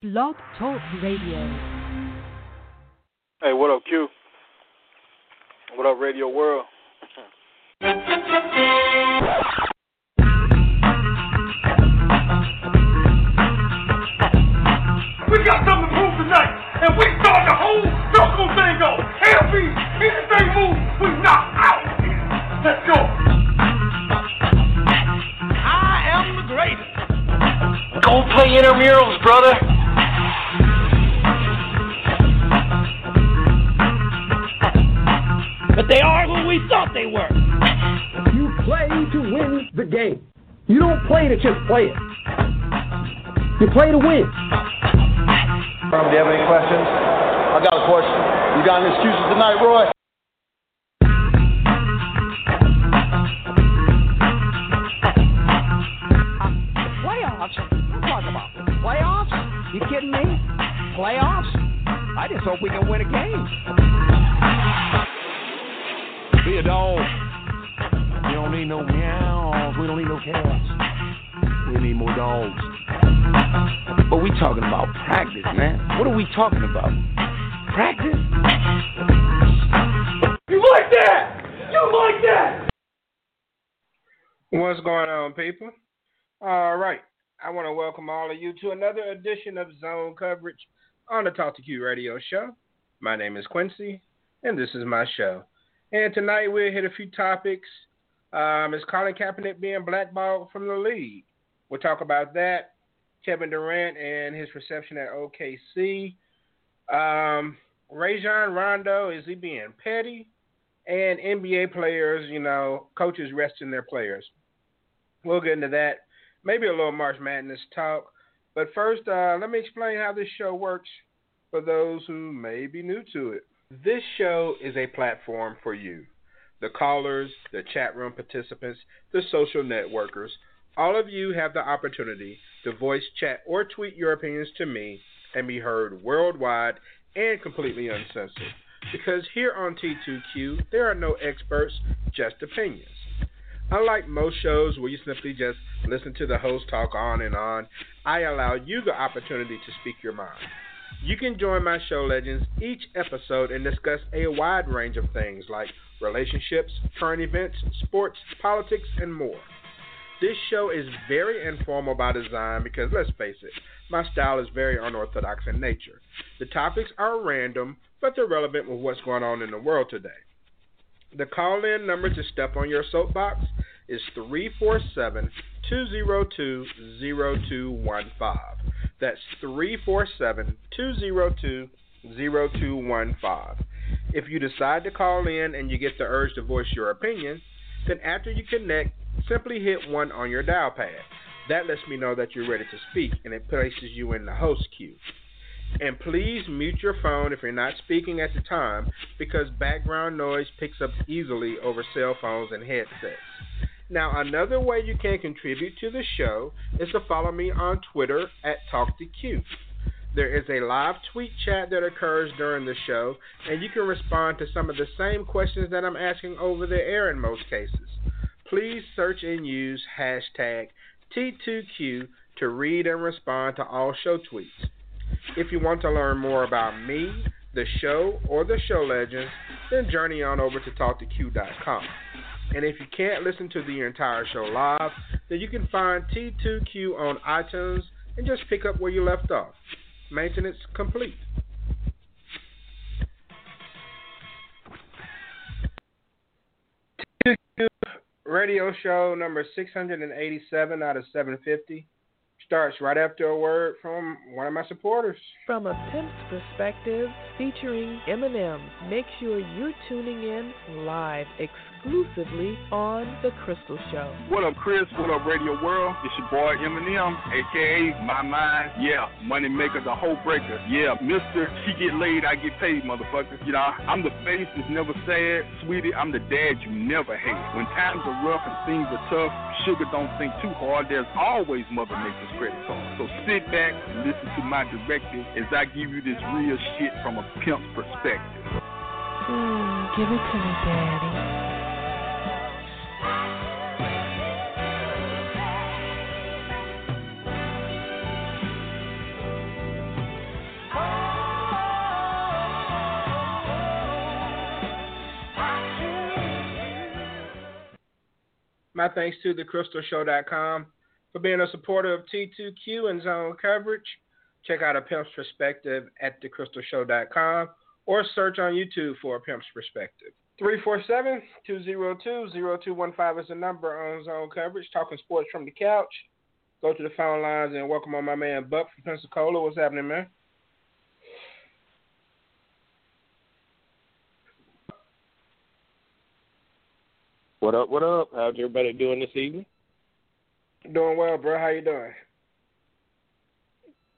Blog Talk Radio. Hey, what up, Q? What up, Radio World? We got something to prove tonight, and we start the whole circle thing off. LB, anything move, we knock out. Let's go. I am the greatest. Go play intramurals, brother. But they are who we thought they were. You play to win the game. You don't play to just play it. You play to win. Do you have any questions? I got a question. You got any excuses tonight, Roy? Playoffs? I'm talking about playoffs? You kidding me? Playoffs? I just hope we can win a game. Be a dog. We don't need no meows. We don't need no cats. We need more dogs. But we talking about practice, man. What are we talking about? Practice? You like that? You like that? What's going on, people? All right. I want to welcome all of you to another edition of Zone Coverage on the Talk to Q radio show. My name is Quincy, and this is my show. And tonight we'll hit a few topics. Um, is Colin Kaepernick being blackballed from the league? We'll talk about that. Kevin Durant and his reception at OKC. Um, Rajon Rondo, is he being petty? And NBA players, you know, coaches resting their players. We'll get into that. Maybe a little March Madness talk. But first, uh, let me explain how this show works for those who may be new to it. This show is a platform for you, the callers, the chat room participants, the social networkers. All of you have the opportunity to voice, chat, or tweet your opinions to me and be heard worldwide and completely uncensored. Because here on T2Q, there are no experts, just opinions. Unlike most shows where you simply just listen to the host talk on and on, I allow you the opportunity to speak your mind. You can join my show legends each episode and discuss a wide range of things like relationships, current events, sports, politics, and more. This show is very informal by design because, let's face it, my style is very unorthodox in nature. The topics are random, but they're relevant with what's going on in the world today. The call in number to step on your soapbox is 347 202 0215. That's 347 202 0215. If you decide to call in and you get the urge to voice your opinion, then after you connect, simply hit 1 on your dial pad. That lets me know that you're ready to speak and it places you in the host queue. And please mute your phone if you're not speaking at the time because background noise picks up easily over cell phones and headsets. Now, another way you can contribute to the show is to follow me on Twitter at TalkToQ. There is a live tweet chat that occurs during the show, and you can respond to some of the same questions that I'm asking over the air in most cases. Please search and use hashtag T2Q to read and respond to all show tweets. If you want to learn more about me, the show, or the show legends, then journey on over to TalkToQ.com. And if you can't listen to the entire show live, then you can find T2Q on iTunes and just pick up where you left off. Maintenance complete. T2Q radio show number 687 out of 750 starts right after a word from one of my supporters. From a pimp's perspective, featuring Eminem, make sure you're tuning in live exclusively on The Crystal Show. What up, Chris? What up, Radio World? It's your boy Eminem, aka My Mind. Yeah, Money Maker, the whole breaker. Yeah, Mister, she get laid, I get paid, motherfucker. You know, I'm the face that's never sad, sweetie. I'm the dad you never hate. When times are rough and things are tough, sugar don't think too hard. There's always Mother Nature's credit card. So sit back and listen to my directive as I give you this real shit from a pimp's perspective. Mm, give it to me, Daddy. My thanks to thecrystalshow.com for being a supporter of T2Q and zone coverage. Check out a Pimp's Perspective at thecrystalshow.com or search on YouTube for a Pimp's Perspective. 347-202-0215 is the number on zone coverage. Talking sports from the couch. Go to the phone lines and welcome on my man Buck from Pensacola. What's happening, man? What up? What up? How's everybody doing this evening? Doing well, bro. How you doing?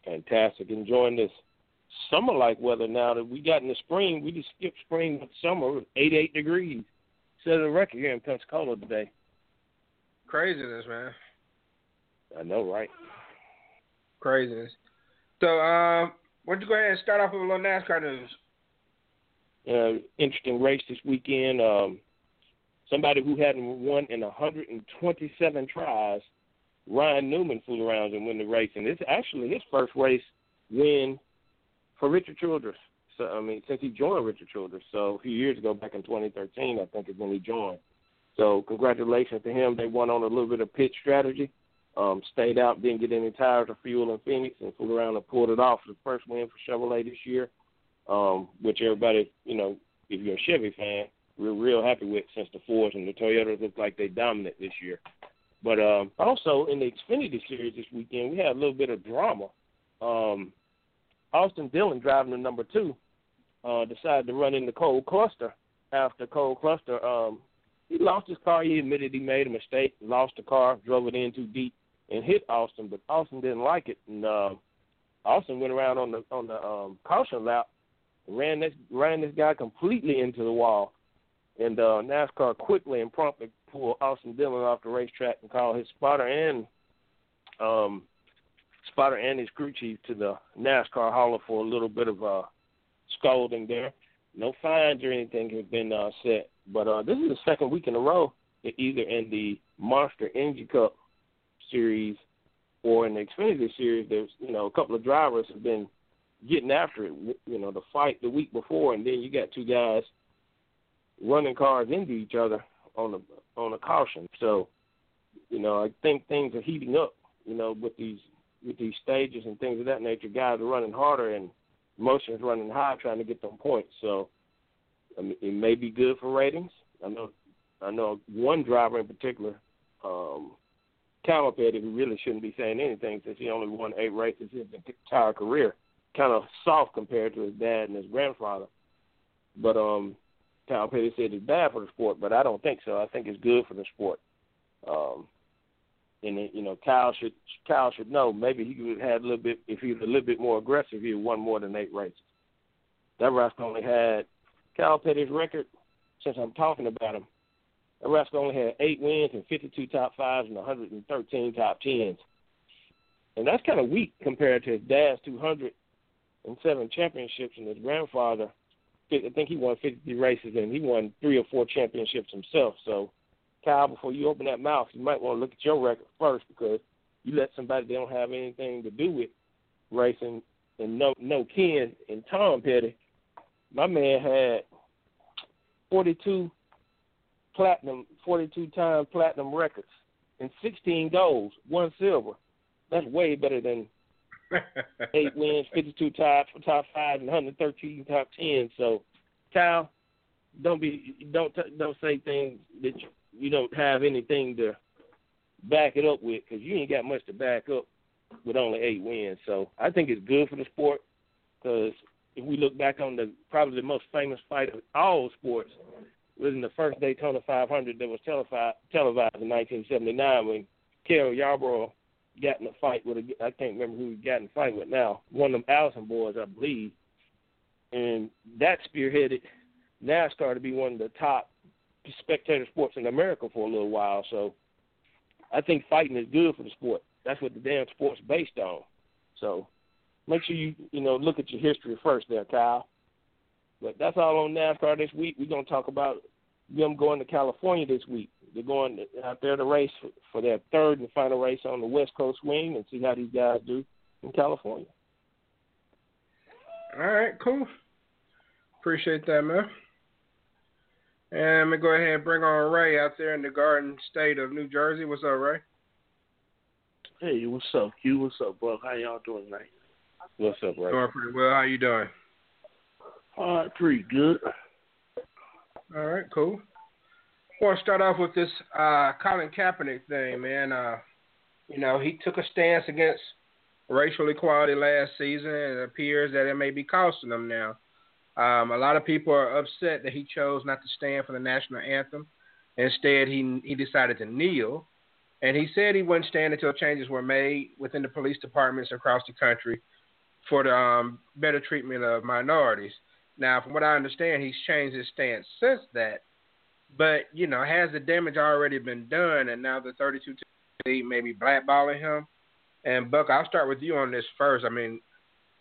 Fantastic. Enjoying this summer-like weather now that we got in the spring. We just skipped spring with summer, 88 degrees. Set a record here in Pensacola today. Craziness, man. I know, right? Craziness. So, um, why don't you go ahead and start off with a little NASCAR news? Uh, interesting race this weekend. Um, somebody who hadn't won in 127 tries, Ryan Newman fooled around and win the race, and it's actually his first race win for Richard Childress. So I mean, since he joined Richard Childress, so a few years ago, back in 2013, I think is when he joined. So congratulations to him. They won on a little bit of pit strategy. Um, stayed out, didn't get any tires or fuel in Phoenix, and fooled around and pulled it off. The first win for Chevrolet this year, um, which everybody, you know, if you're a Chevy fan, we're real happy with since the Fords and the Toyotas look like they dominant this year. But um, also in the Xfinity Series this weekend, we had a little bit of drama. Um, Austin Dillon, driving the number two, uh, decided to run into Cole Custer after Cole Custer. um, he lost his car. He admitted he made a mistake, lost the car, drove it in too deep, and hit Austin. But Austin didn't like it, and uh, Austin went around on the on the um, caution lap, ran this ran this guy completely into the wall. And uh, NASCAR quickly and promptly pulled Austin Dillon off the racetrack and called his spotter and um, spotter and his crew chief to the NASCAR hauler for a little bit of uh, scolding there. No fines or anything have been uh, set, but uh, this is the second week in a row, either in the Monster Energy Cup series or in the Xfinity series. There's you know a couple of drivers have been getting after it. You know the fight the week before, and then you got two guys running cars into each other on the on a caution. So, you know, I think things are heating up. You know, with these with these stages and things of that nature, guys are running harder and emotions running high, trying to get them points. So, I mean, it may be good for ratings. I know, I know one driver in particular, um, Petty, who really shouldn't be saying anything since he only won eight races his entire career. Kind of soft compared to his dad and his grandfather. But um, Kyle Petty said it's bad for the sport, but I don't think so. I think it's good for the sport. Um, and it, you know, Kyle should Kyle should know maybe he could have had a little bit if he was a little bit more aggressive, he would won more than eight races. That rascal only had Kyle Petty's record since I'm talking about him. That rascal only had eight wins and 52 top fives and 113 top tens, and that's kind of weak compared to his dad's 207 championships and his grandfather I think he won 53 races and he won three or four championships himself. So, Kyle, before you open that mouth, you might want to look at your record first because you let somebody they don't have anything to do with racing and no no kin and Tom Petty. My man had 42 platinum, 42 time platinum records and 16 golds, one silver. That's way better than eight wins, 52 top top five, and 113 top ten. So, Kyle, don't be don't don't say things that you, you don't have anything to back it up with because you ain't got much to back up with only eight wins. So I think it's good for the sport because if we look back on the probably the most famous fight of all sports was in the first Daytona 500 that was televised, televised in 1979 when Cale Yarborough got in a fight with a I can't remember who he got in a fight with now. One of them Allison boys, I believe. And that spearheaded NASCAR to be one of the top spectator sports in America for a little while. So I think fighting is good for the sport. That's what the damn sport's based on. So make sure you you know look at your history first there, Kyle. But that's all on NASCAR this week. We're gonna talk about them going to California this week. They're going out there to race for their third and final race on the West Coast wing and see how these guys do in California. All right, cool. Appreciate that, man. And let me go ahead and bring on Ray out there in the Garden State of New Jersey. What's up, Ray? Hey, what's up, Q? What's up, Buck? How y'all doing tonight? What's up, Ray? Doing pretty well. How you doing? All right, pretty good. All right, cool. I want to start off with this uh, Colin Kaepernick thing, man. Uh, you know, he took a stance against racial equality last season, and it appears that it may be costing him now. Um, a lot of people are upset that he chose not to stand for the national anthem. Instead, he he decided to kneel, and he said he wouldn't stand until changes were made within the police departments across the country for the um, better treatment of minorities. Now, from what I understand, he's changed his stance since that. But you know, has the damage already been done? And now the 32 team maybe blackballing him. And Buck, I'll start with you on this first. I mean,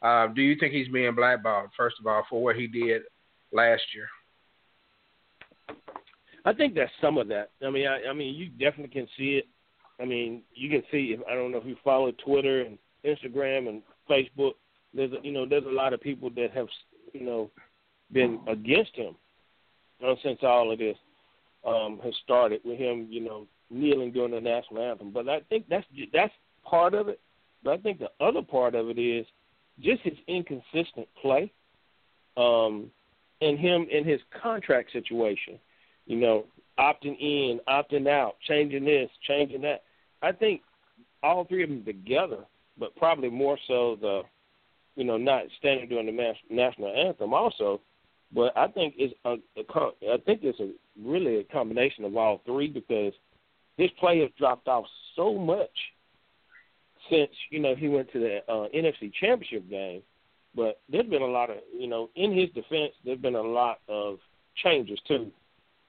uh, do you think he's being blackballed first of all for what he did last year? I think that's some of that. I mean, I, I mean, you definitely can see it. I mean, you can see. If I don't know if you follow Twitter and Instagram and Facebook. There's a, you know there's a lot of people that have you know been against him uh, since all of this um, has started with him, you know, kneeling during the national anthem. But I think that's that's part of it. But I think the other part of it is just his inconsistent play, um, and him in his contract situation. You know, opting in, opting out, changing this, changing that. I think all three of them together, but probably more so the, you know, not standing during the national anthem also. But I think it's a, a I think it's a really a combination of all three because his play has dropped off so much since you know he went to the uh, NFC Championship game. But there's been a lot of you know in his defense, there's been a lot of changes too,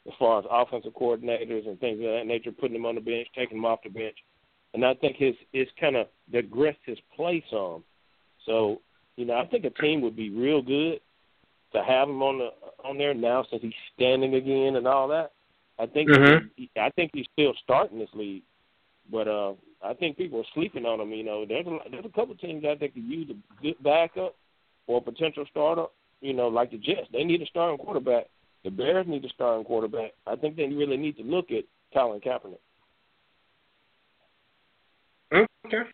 as far as offensive coordinators and things of that nature, putting him on the bench, taking him off the bench, and I think his it's kind of digressed his play some. So you know I think a team would be real good to have him on the on there now since he's standing again and all that. I think mm-hmm. he, I think he's still starting this league, but uh, I think people are sleeping on him. You know, there's a there's a couple teams out there could use a good backup or a potential starter. You know, like the Jets, they need a starting quarterback. The Bears need a starting quarterback. I think they really need to look at Colin Kaepernick. Okay.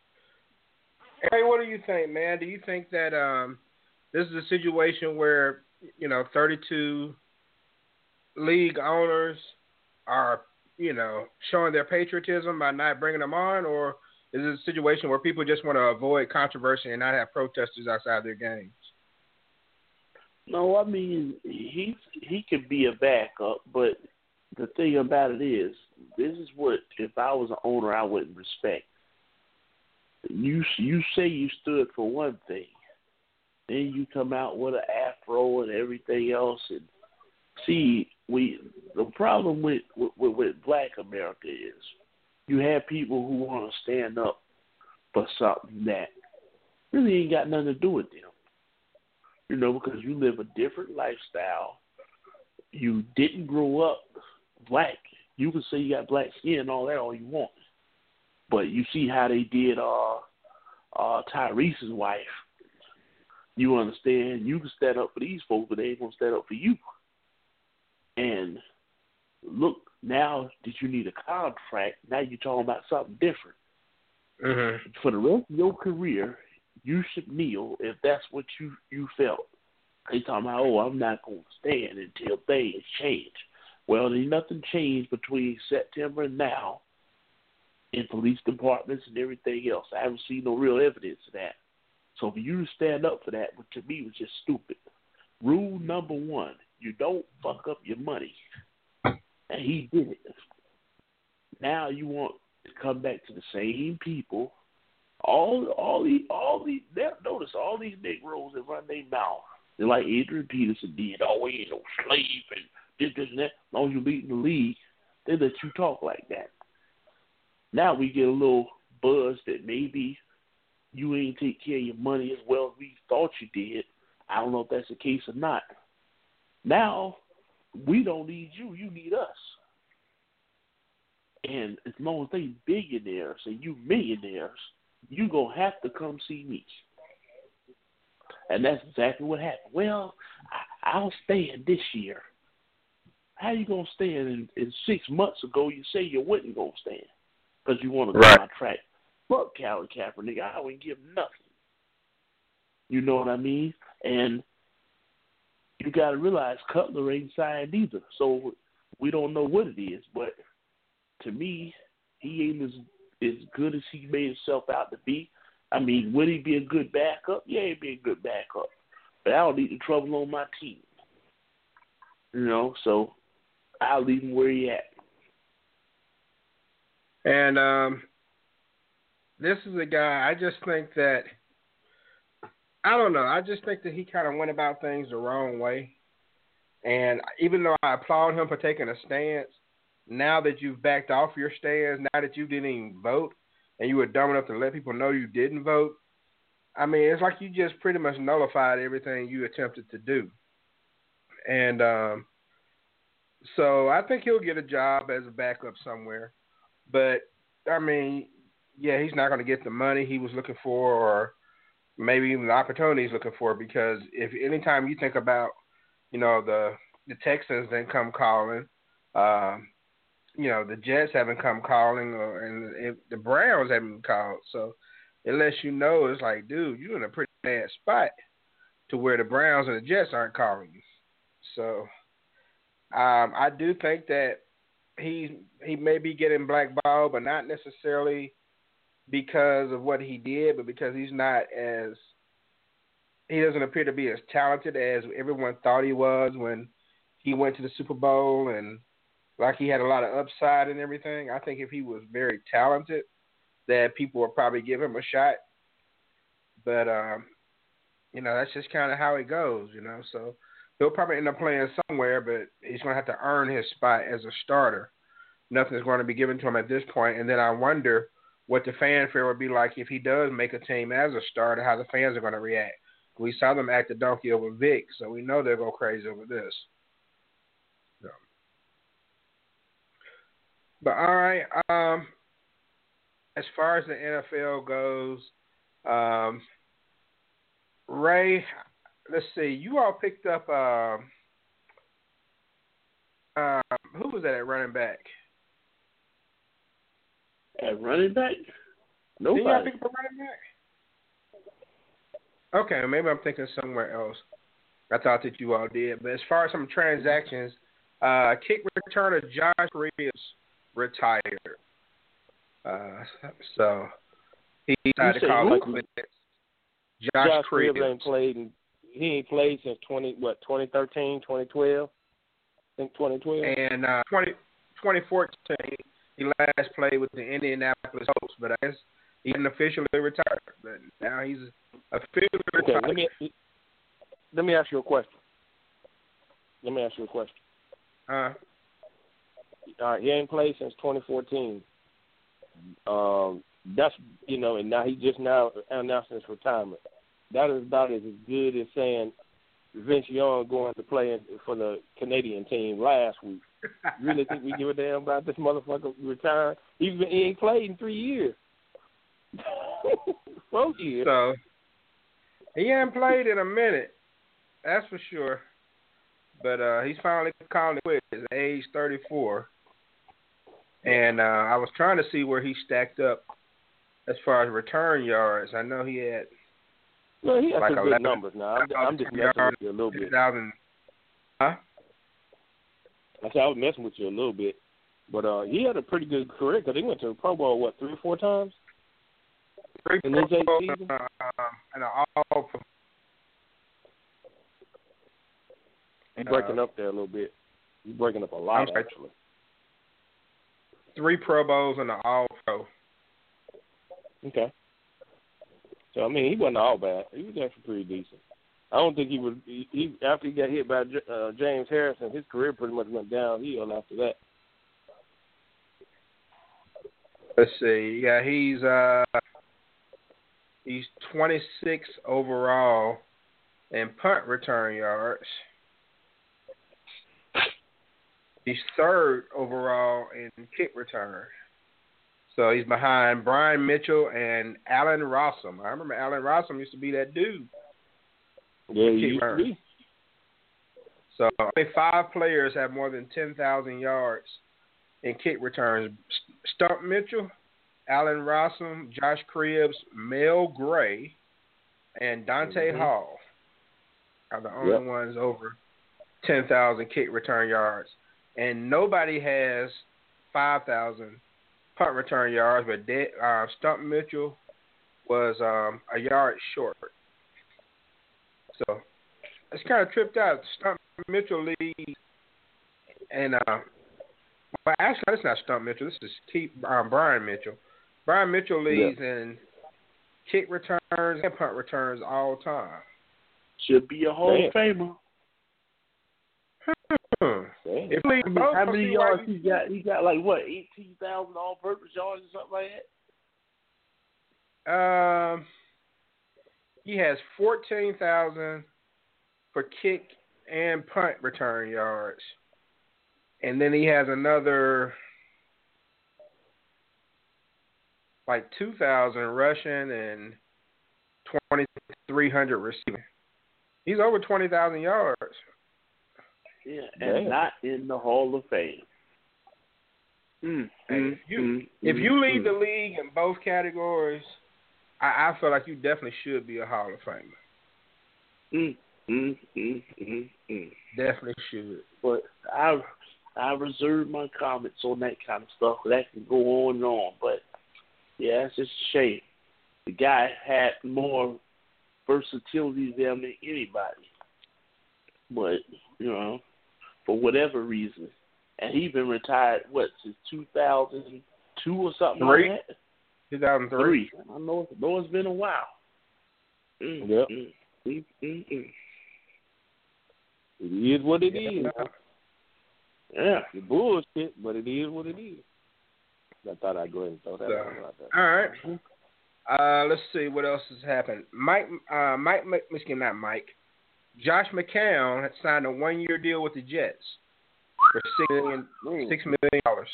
Hey, what do you think, man? Do you think that um, this is a situation where you know 32 league owners are you know, showing their patriotism by not bringing them on, or is it a situation where people just want to avoid controversy and not have protesters outside their games? No, I mean he he could be a backup, but the thing about it is, this is what if I was an owner, I wouldn't respect. You you say you stood for one thing, then you come out with an afro and everything else, and see we the problem with, with with Black America is you have people who want to stand up for something that really ain't got nothing to do with them. You know, because you live a different lifestyle. You didn't grow up black. You can say you got black skin and all that all you want. But you see how they did uh uh Tyrese's wife. You understand, you can stand up for these folks, but they ain't gonna stand up for you. And look, now that you need a contract, now you're talking about something different. Mm-hmm. For the rest of your career, you should kneel if that's what you you felt. They talking about, oh, I'm not going to stand until things change. Well, there's nothing changed between September and now in police departments and everything else. I haven't seen no real evidence of that. So for you to stand up for that, which to me, was just stupid. Rule number one: you don't fuck up your money. And he did it. Now you want to come back to the same people. All all these all these notice all these Negroes that run their mouth. They're like Adrian Peterson did, oh we ain't no slave and this, this and that. As long as you lead the league, they let you talk like that. Now we get a little buzz that maybe you ain't take care of your money as well as we thought you did. I don't know if that's the case or not. Now, we don't need you, you need us. And as long as they billionaires and you millionaires, you gonna have to come see me. And that's exactly what happened. Well, I, I'll stand this year. How you gonna stand? And, and six months ago, you say you wouldn't go stand because you want to Right. track. Fuck Colin Kaepernick. I wouldn't give nothing. You know what I mean? And you got to realize Cutler ain't signed either, so we don't know what it is. But to me, he ain't as as good as he made himself out to be. I mean, would he be a good backup? Yeah, he'd be a good backup. But I don't need the trouble on my team. You know, so I'll leave him where he at. And um, this is a guy. I just think that I don't know. I just think that he kind of went about things the wrong way. And even though I applaud him for taking a stance, now that you've backed off your stance, now that you didn't even vote, and you were dumb enough to let people know you didn't vote, I mean, it's like you just pretty much nullified everything you attempted to do. And um, so I think he'll get a job as a backup somewhere. But I mean, yeah, he's not going to get the money he was looking for, or maybe even the opportunity he's looking for. Because if anytime you think about, you know, the the Texans didn't come calling, um, you know, the Jets haven't come calling, or and the Browns haven't called. So it lets you know it's like, dude, you're in a pretty bad spot to where the Browns and the Jets aren't calling you. So um, I do think that he he may be getting blackballed, but not necessarily because of what he did, but because he's not as he doesn't appear to be as talented as everyone thought he was when he went to the Super Bowl and like he had a lot of upside and everything. I think if he was very talented, that people would probably give him a shot. But um, you know, that's just kind of how it goes, you know. So he'll probably end up playing somewhere, but he's going to have to earn his spot as a starter. Nothing's going to be given to him at this point, and then I wonder what the fanfare would be like if he does make a team as a starter. How the fans are going to react. We saw them act the donkey over Vic, so we know they'll go crazy over this. So. But all right, um, as far as the NFL goes, um, Ray, let's see. You all picked up. Um, uh, who was that at running back? At running back? Did y'all Nobody. pick up a running back? Okay, maybe I'm thinking somewhere else. I thought that you all did. But as far as some transactions, uh, kick returner Josh Reeves retired. Uh, so he decided to call who? it quits. Josh, Josh Reeves. Ain't played. In, he ain't played since twenty what 2013, 2012. I think 2012. And uh, 20, 2014, he last played with the Indianapolis Colts, but I guess he didn't officially retire. But now he's officially Okay, retired. let me let me ask you a question. Let me ask you a question. Uh, Uh, he ain't played since 2014. Um, that's you know, and now he just now announced his retirement. That is about as good as saying Vince Young going to play for the Canadian team last week. You really think we give a damn about this motherfucker retiring? He's been, he ain't played in three years. Four years. So he hasn't played in a minute, that's for sure. But uh, he's finally calling it quits at age 34. And uh, I was trying to see where he stacked up as far as return yards. I know he had Well, he has like some good numbers now. I'm, I'm just messing with you a little bit. Huh? I said I was messing with you a little bit, but uh, he had a pretty good career because he went to the Pro Bowl what three or four times. Three In Pro his eight Bowls, uh, and an all He's Uh, breaking up there a little bit. He's breaking up a lot I'm sorry. actually. three Pro Bowls and an All Pro. Okay. So I mean, he wasn't all bad. He was actually pretty decent. I don't think he would. He, he after he got hit by uh, James Harrison, his career pretty much went downhill after that. Let's see. Yeah, he's uh he's 26 overall in punt return yards. He's third overall in kick return. So he's behind Brian Mitchell and Allen Rossum. I remember Allen Rossum used to be that dude. Yeah, he used to be. So only five players have more than 10,000 yards in kick returns. Stump Mitchell, Allen Rossum, Josh Cribbs, Mel Gray, and Dante Mhm. Hall are the only Yep. ones over 10,000 kick return yards. And nobody has 5,000 punt return yards, but De- uh, Stump Mitchell was um, a yard short. So it's kind of tripped out. Stump Mitchell leads, and uh, well, actually, it's not Stump Mitchell. This is T, um, Brian Mitchell. Brian Mitchell leads in kick returns and punt returns all time. Should be a Hall of Famer. If How we many, how many yards he got? He got like what, eighteen thousand all-purpose yards or something like that. Um, he has fourteen thousand for kick and punt return yards, and then he has another like two thousand rushing and twenty three hundred receiving. He's over twenty thousand yards. Yeah, and Damn. not in the Hall of Fame. Mm, mm, if you mm, if mm, you lead mm. the league in both categories, I, I feel like you definitely should be a Hall of Famer. Mm, mm, mm, mm, mm. Definitely should. But I I reserve my comments on that kind of stuff. That can go on and on. But yeah, it's just a shame. The guy had more versatility than anybody. But, you know, for whatever reason. And he been retired what, since two thousand two or something Three. like that? Two thousand Three. I know, know it's been a while. Mm, Yep. mm, mm, mm, mm. It is what it is. Yeah. It's bullshit, but it is what it is. I thought I'd go ahead and throw that So, out there. All right. Uh, let's see what else has happened. Mike, uh, Mike, excuse me, not Mike. Josh McCown had signed a one-year deal with the Jets for six million, six million dollars.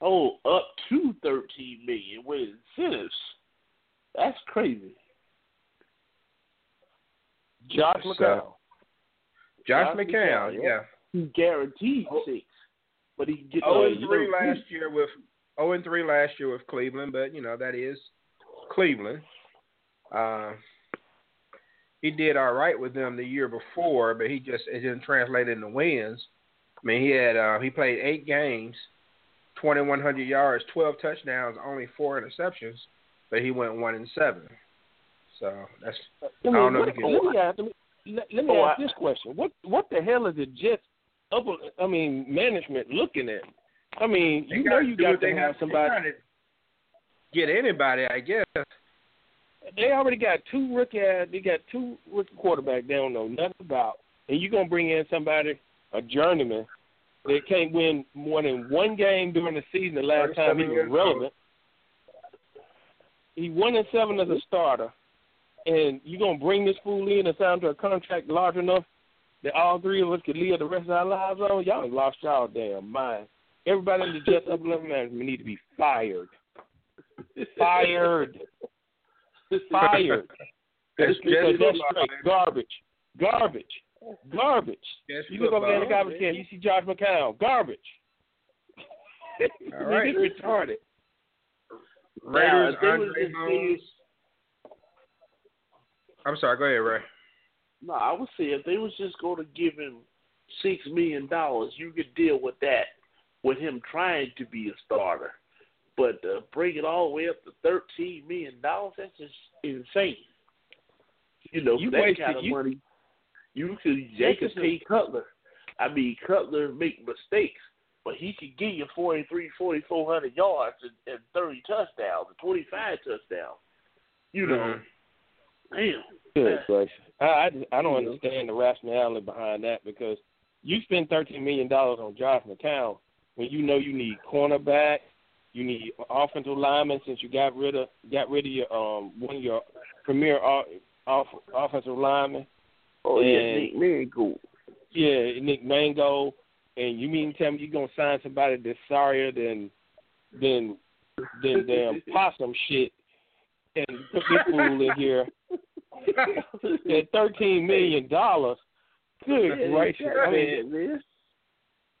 Oh, up to thirteen million with incentives. That's crazy. Josh So, McCown. Josh Josh McCown, McCown, yeah. He's guaranteed six, but he can get Oh uh, and three last year with oh and three last year with Cleveland, but you know that is Cleveland. Uh, he did all right with them the year before, but he just it didn't translate into wins. I mean, he had uh, he played eight games, twenty one hundred yards, twelve touchdowns, only four interceptions, but he went one and seven. So that's I Let me, don't know what, if you can. let me ask, let me, let, let me Oh, ask I- this question: What what the hell is the Jets? Upper, I mean, management looking at? I mean, you know you got to have somebody. to get anybody, I guess. They already got two rookie. They got two rookie quarterbacks they don't know nothing about, and you're gonna bring in somebody, a journeyman, that can't win more than one game during the season. The last time he was relevant, he one and seven as a starter, and you're gonna bring this fool in and sign him to a contract large enough that all three of us could live the rest of our lives on? Y'all lost y'all damn mind. Everybody in the Jets upper level management need to be fired. Fired. Fired. That's Because just that's straight garbage. Garbage. Garbage. You look over there in the garbage can, you see Josh McCown. Garbage. All right. He's retarded. Raiders, Now, was Andre Holmes. I'm sorry. Go ahead, Ray. No, I would say if they was just going to give him six million dollars, you could deal with that, with him trying to be a starter. But uh, bring it all the way up to thirteen million dollars, that's just insane. You know, You that wasted- kind of you- money, you could they could pay Cutler. I mean, Cutler make mistakes, but he could give you 43, 4,400 yards and, and 30 touchdowns, and 25 touchdowns. You know, damn. Good gracious. I, I, I don't understand the rationality behind that because you spend thirteen million dollars on Josh McCown when you know you need cornerback, you need offensive lineman since you got rid of got rid of your um one of your premier off, off, offensive linemen. Oh yeah, Nick Mangold. Yeah, Nick Mango, and you mean tell me you're gonna sign somebody that's sorrier than than than damn possum shit and put this fool in here at thirteen million dollars Good Yeah, gracious! yeah, I mean, man.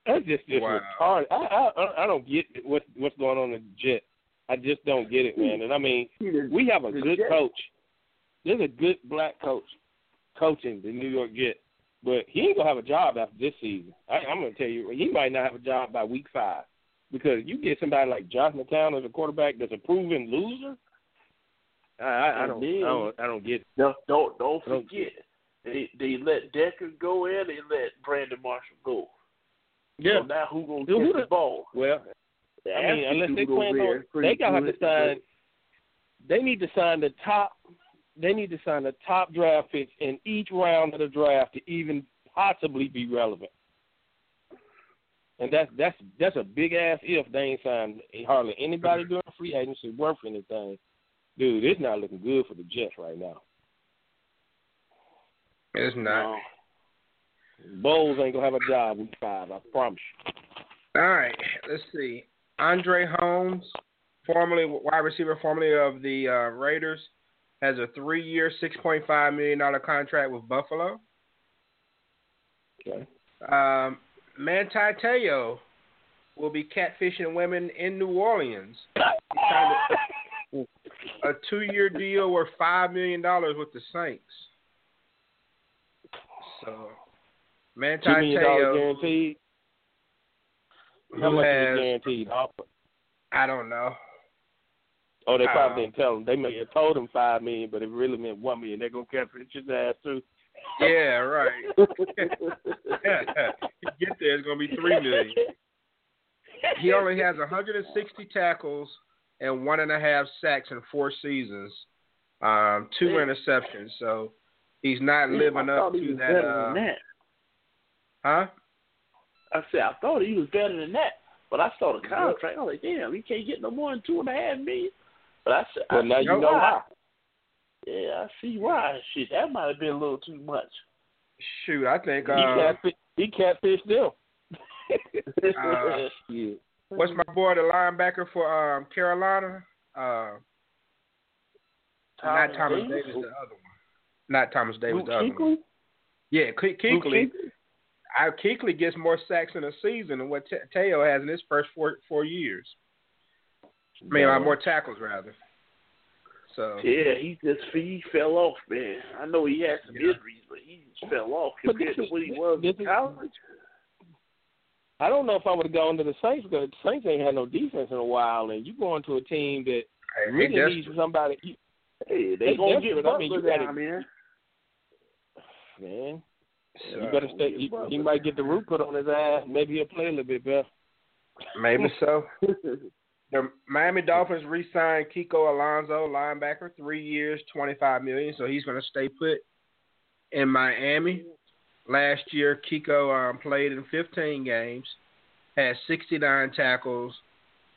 That's just just Wow. retarded. I, I I don't get what what's going on in the Jet. I just don't get it, man. And I mean, we have a good Jets- coach. There's a good black coach coaching the New York Jets, but he ain't gonna have a job after this season. I, I'm gonna tell you, he might not have a job by week five because you get somebody like Josh McCown as a quarterback that's a proven loser. I, I, I don't, I mm-hmm. don't, I don't get it. No, don't don't Don't- forget they they let Decker go and they let Brandon Marshall go. Yeah. So now who gonna Who- get who the the- ball? Well, The I mean, unless they dude plan on, they gotta have to good, sign. They need to sign the top. They need to sign the top draft picks in each round of the draft to even possibly be relevant. And that's that's that's a big ass if they ain't signed hardly anybody during free agency worth anything. Dude, it's not looking good for the Jets right now. It's not. Bowles ain't gonna have a job week five. I promise you. All right, let's see. Andre Holmes, formerly wide receiver, formerly of the uh, Raiders, has a three-year, six point five million dollar contract with Buffalo. Okay. Um, Manti Te'o will be catfishing women in New Orleans. A, a two-year deal worth five million dollars with the Saints. So, Manti Two million dollars guaranteed. How much is has, it guaranteed? I don't know. Oh, they probably Uh, didn't tell him. They may have told him five million, but it really meant one million. They're gonna catch his ass too. Yeah, right. get there, it's gonna be three million. He only has 160 tackles and one and a half sacks in four seasons, um, two interceptions. So he's not living up to that. Uh, that. Huh? I said I thought he was better than that, but I saw the contract. I was like, damn, he can't get no more than two and a half million. But I said, Well, I now you know why. Yeah, I see why. Shit, that might have been a little too much. Shoot, I think. He Uh, catfish. He catfished them. Uh, yeah. what's my boy, the linebacker for um, Carolina? Uh, not Thomas Davis? Davis, the other one. Not Thomas Davis, Luke the other Kuechly? one. Yeah, Ke- Luke Kuechly. Kuechly? I Kuechly gets more sacks in a season than what Te'o has in his first four four years. I mean, uh, more tackles rather. So Yeah, he just he fell off, man. I know he had some injuries, but he just fell off But compared to what he was in college. I don't know if I would have gone to the Saints because the Saints ain't had no defense in a while, and you going to a team that Hey, really they needs somebody. You, Hey, they, They gonna get desperate. I mean, you gotta- down there. man, you better stay. He, he might get the root put on his ass. Maybe he'll play a little bit better. maybe so. The Miami Dolphins re-signed Kiko Alonso, linebacker, three years, twenty-five million. So he's going to stay put in Miami. Last year, Kiko um, played in 15 games, had 69 tackles,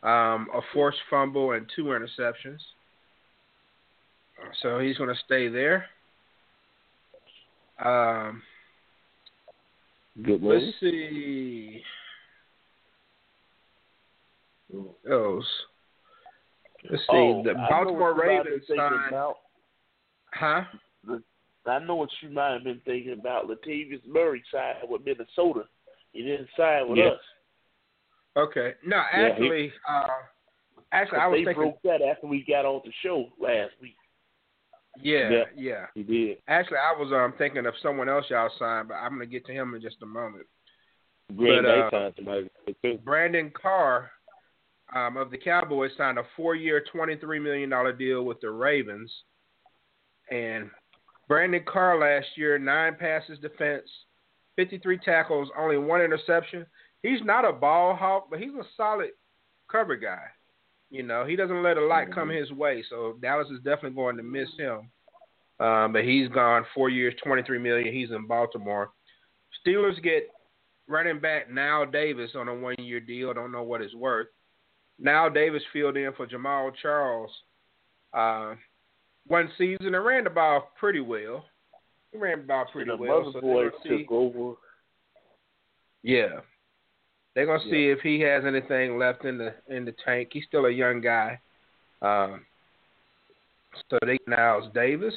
um, a forced fumble, and two interceptions. So he's going to stay there. Um, Good move. let's see. Those. Let's see. Oh, the I know Baltimore what you might have been Ravens thinking signed. about. Huh? I know what you might have been thinking about. Latavius Murray signed with Minnesota. He didn't sign with Yeah. us. Okay. No, Yeah, he- actually, uh, actually, I was they thinking. broke that after we got on the show last week. Yeah, Yeah. yeah. He did. Actually, I was um thinking of someone else y'all signed, but I'm gonna get to him in just a moment. Green Bay uh, signed somebody too. Brandon Carr um, of the Cowboys signed a four-year, twenty-three million dollar deal with the Ravens, and Brandon Carr last year nine passes defense, fifty-three tackles, only one interception. He's not a ball hawk, but he's a solid cover guy. You know, he doesn't let a lot come his way, so Dallas is definitely going to miss him. Um, but he's gone four years, twenty-three million. He's in Baltimore. Steelers get running back Knile Davis on a one-year deal. Don't know what it's worth. Knile Davis filled in for Jamaal Charles uh, one season and ran the ball pretty well. He ran the ball pretty well. Mother So boys they're gonna see- took over. yeah, they're gonna see if he has anything left in the in the tank. He's still a young guy. Um, so they it's Davis,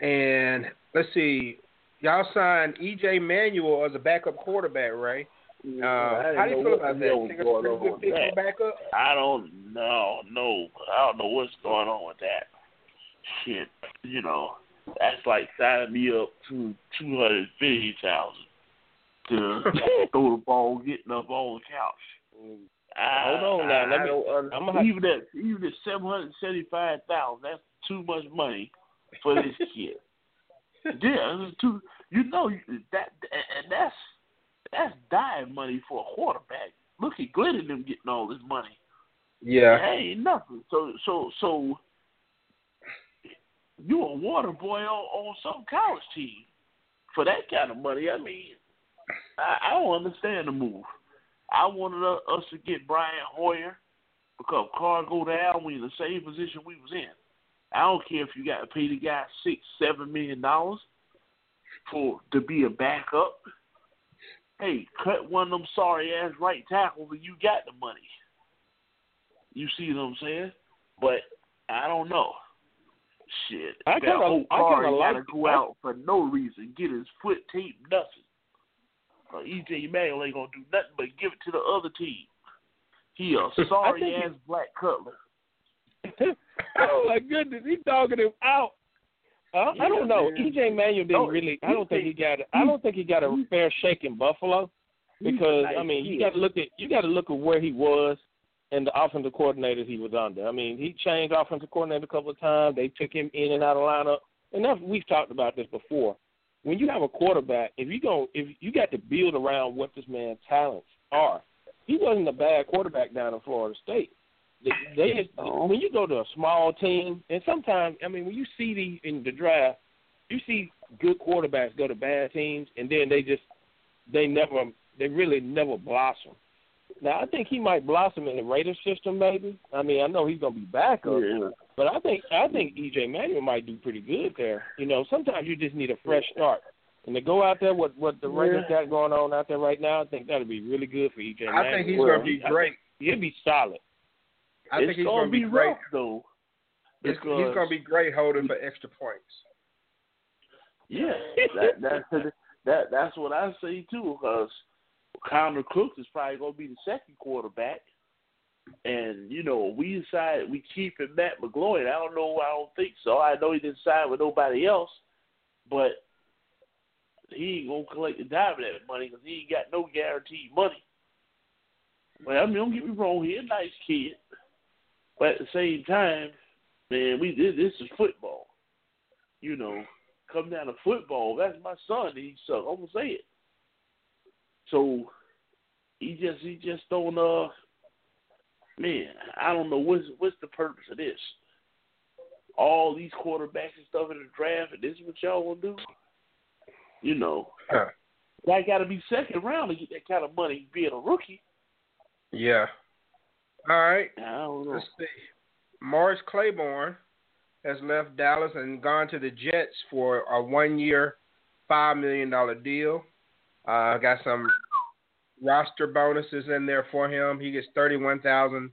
and let's see, y'all signed EJ Manuel as a backup quarterback, Ray. Uh, how do you feel about that? Think going on good with that. backup? I don't know, no, I don't know what's going on with that. Shit, you know, that's like signing me up to two hundred fifty thousand to throw the ball, getting up on the couch. I, Hold on now, let me- don't uh, I'm gonna have- even at even at seven hundred seventy five thousand, that's too much money for this kid. yeah, it's too. You know that, and that's that's dying money for a quarterback. Look at Glenn and them getting all this money. Yeah. That ain't nothing. So so so you a water boy on, on some college team for that kind of money. I mean, I, I don't understand the move. I wanted us us to get Brian Hoyer because Carr go down. We in the same position we was in. I don't care if you got to pay the guy six, seven million dollars for to be a backup. Hey, cut one of them sorry ass right tackles and you got the money. You see what I'm saying? But I don't know. Shit. I that kinda- whole I car gotta like- go out for no reason, get his foot taped, nothing. Uh, EJ Manuel ain't gonna do nothing but give it to the other team. He a sorry ass black Cutler. oh my goodness, he's dogging him out. Uh, I don't know. man. EJ Manuel didn't No, really. I don't think he got. A, I don't think he got a fair shake in Buffalo because I mean you got to look at you got to look at where he was and the offensive coordinators he was under. I mean he changed offensive coordinator a couple of times. They took him in and out of lineup, and that's, we've talked about this before. When you have a quarterback, if you go, if you got to build around what this man's talents are, he wasn't a bad quarterback down in Florida State. They, they just, when you go to a small team, and sometimes I mean when you see these in the draft, you see good quarterbacks go to bad teams, and then they just they never they really never blossom. Now I think he might blossom in the Raiders system, maybe. I mean I know he's gonna be back up, Yeah. but I think I think EJ Manuel might do pretty good there. You know, sometimes you just need a fresh start. And to go out there what what the Raiders Yeah. got going on out there right now, I think that'll be really good for EJ Manuel. I Manuel. think he's going to be great. He'll be solid. I it's think he's gonna going to be be great. rough though. He's, he's going to be great holding for extra points. Yeah, that that that that's what I say too. Because Connor Cook is probably gonna be the second quarterback, and you know we decide we keeping Matt McGloin. I don't know. I don't think so. I know he didn't sign with nobody else, but he ain't gonna collect the of that money because he ain't got no guaranteed money. Well, I mean, don't get me wrong. He's a nice kid, but at the same time, man, we this, this is football. You know, come down to football. That's my son. He suck. Uh, I'm gonna say it. So he just he just don't uh man, I don't know what's what's the purpose of this. All these quarterbacks and stuff in the draft, and this is what y'all want to do. You know, I got to be second round to get that kind of money being a rookie. Yeah. All right. I don't know. Let's see. Morris Claiborne has left Dallas and gone to the Jets for a one-year, five million dollar deal. Uh, got some roster bonuses in there for him. He gets thirty-one thousand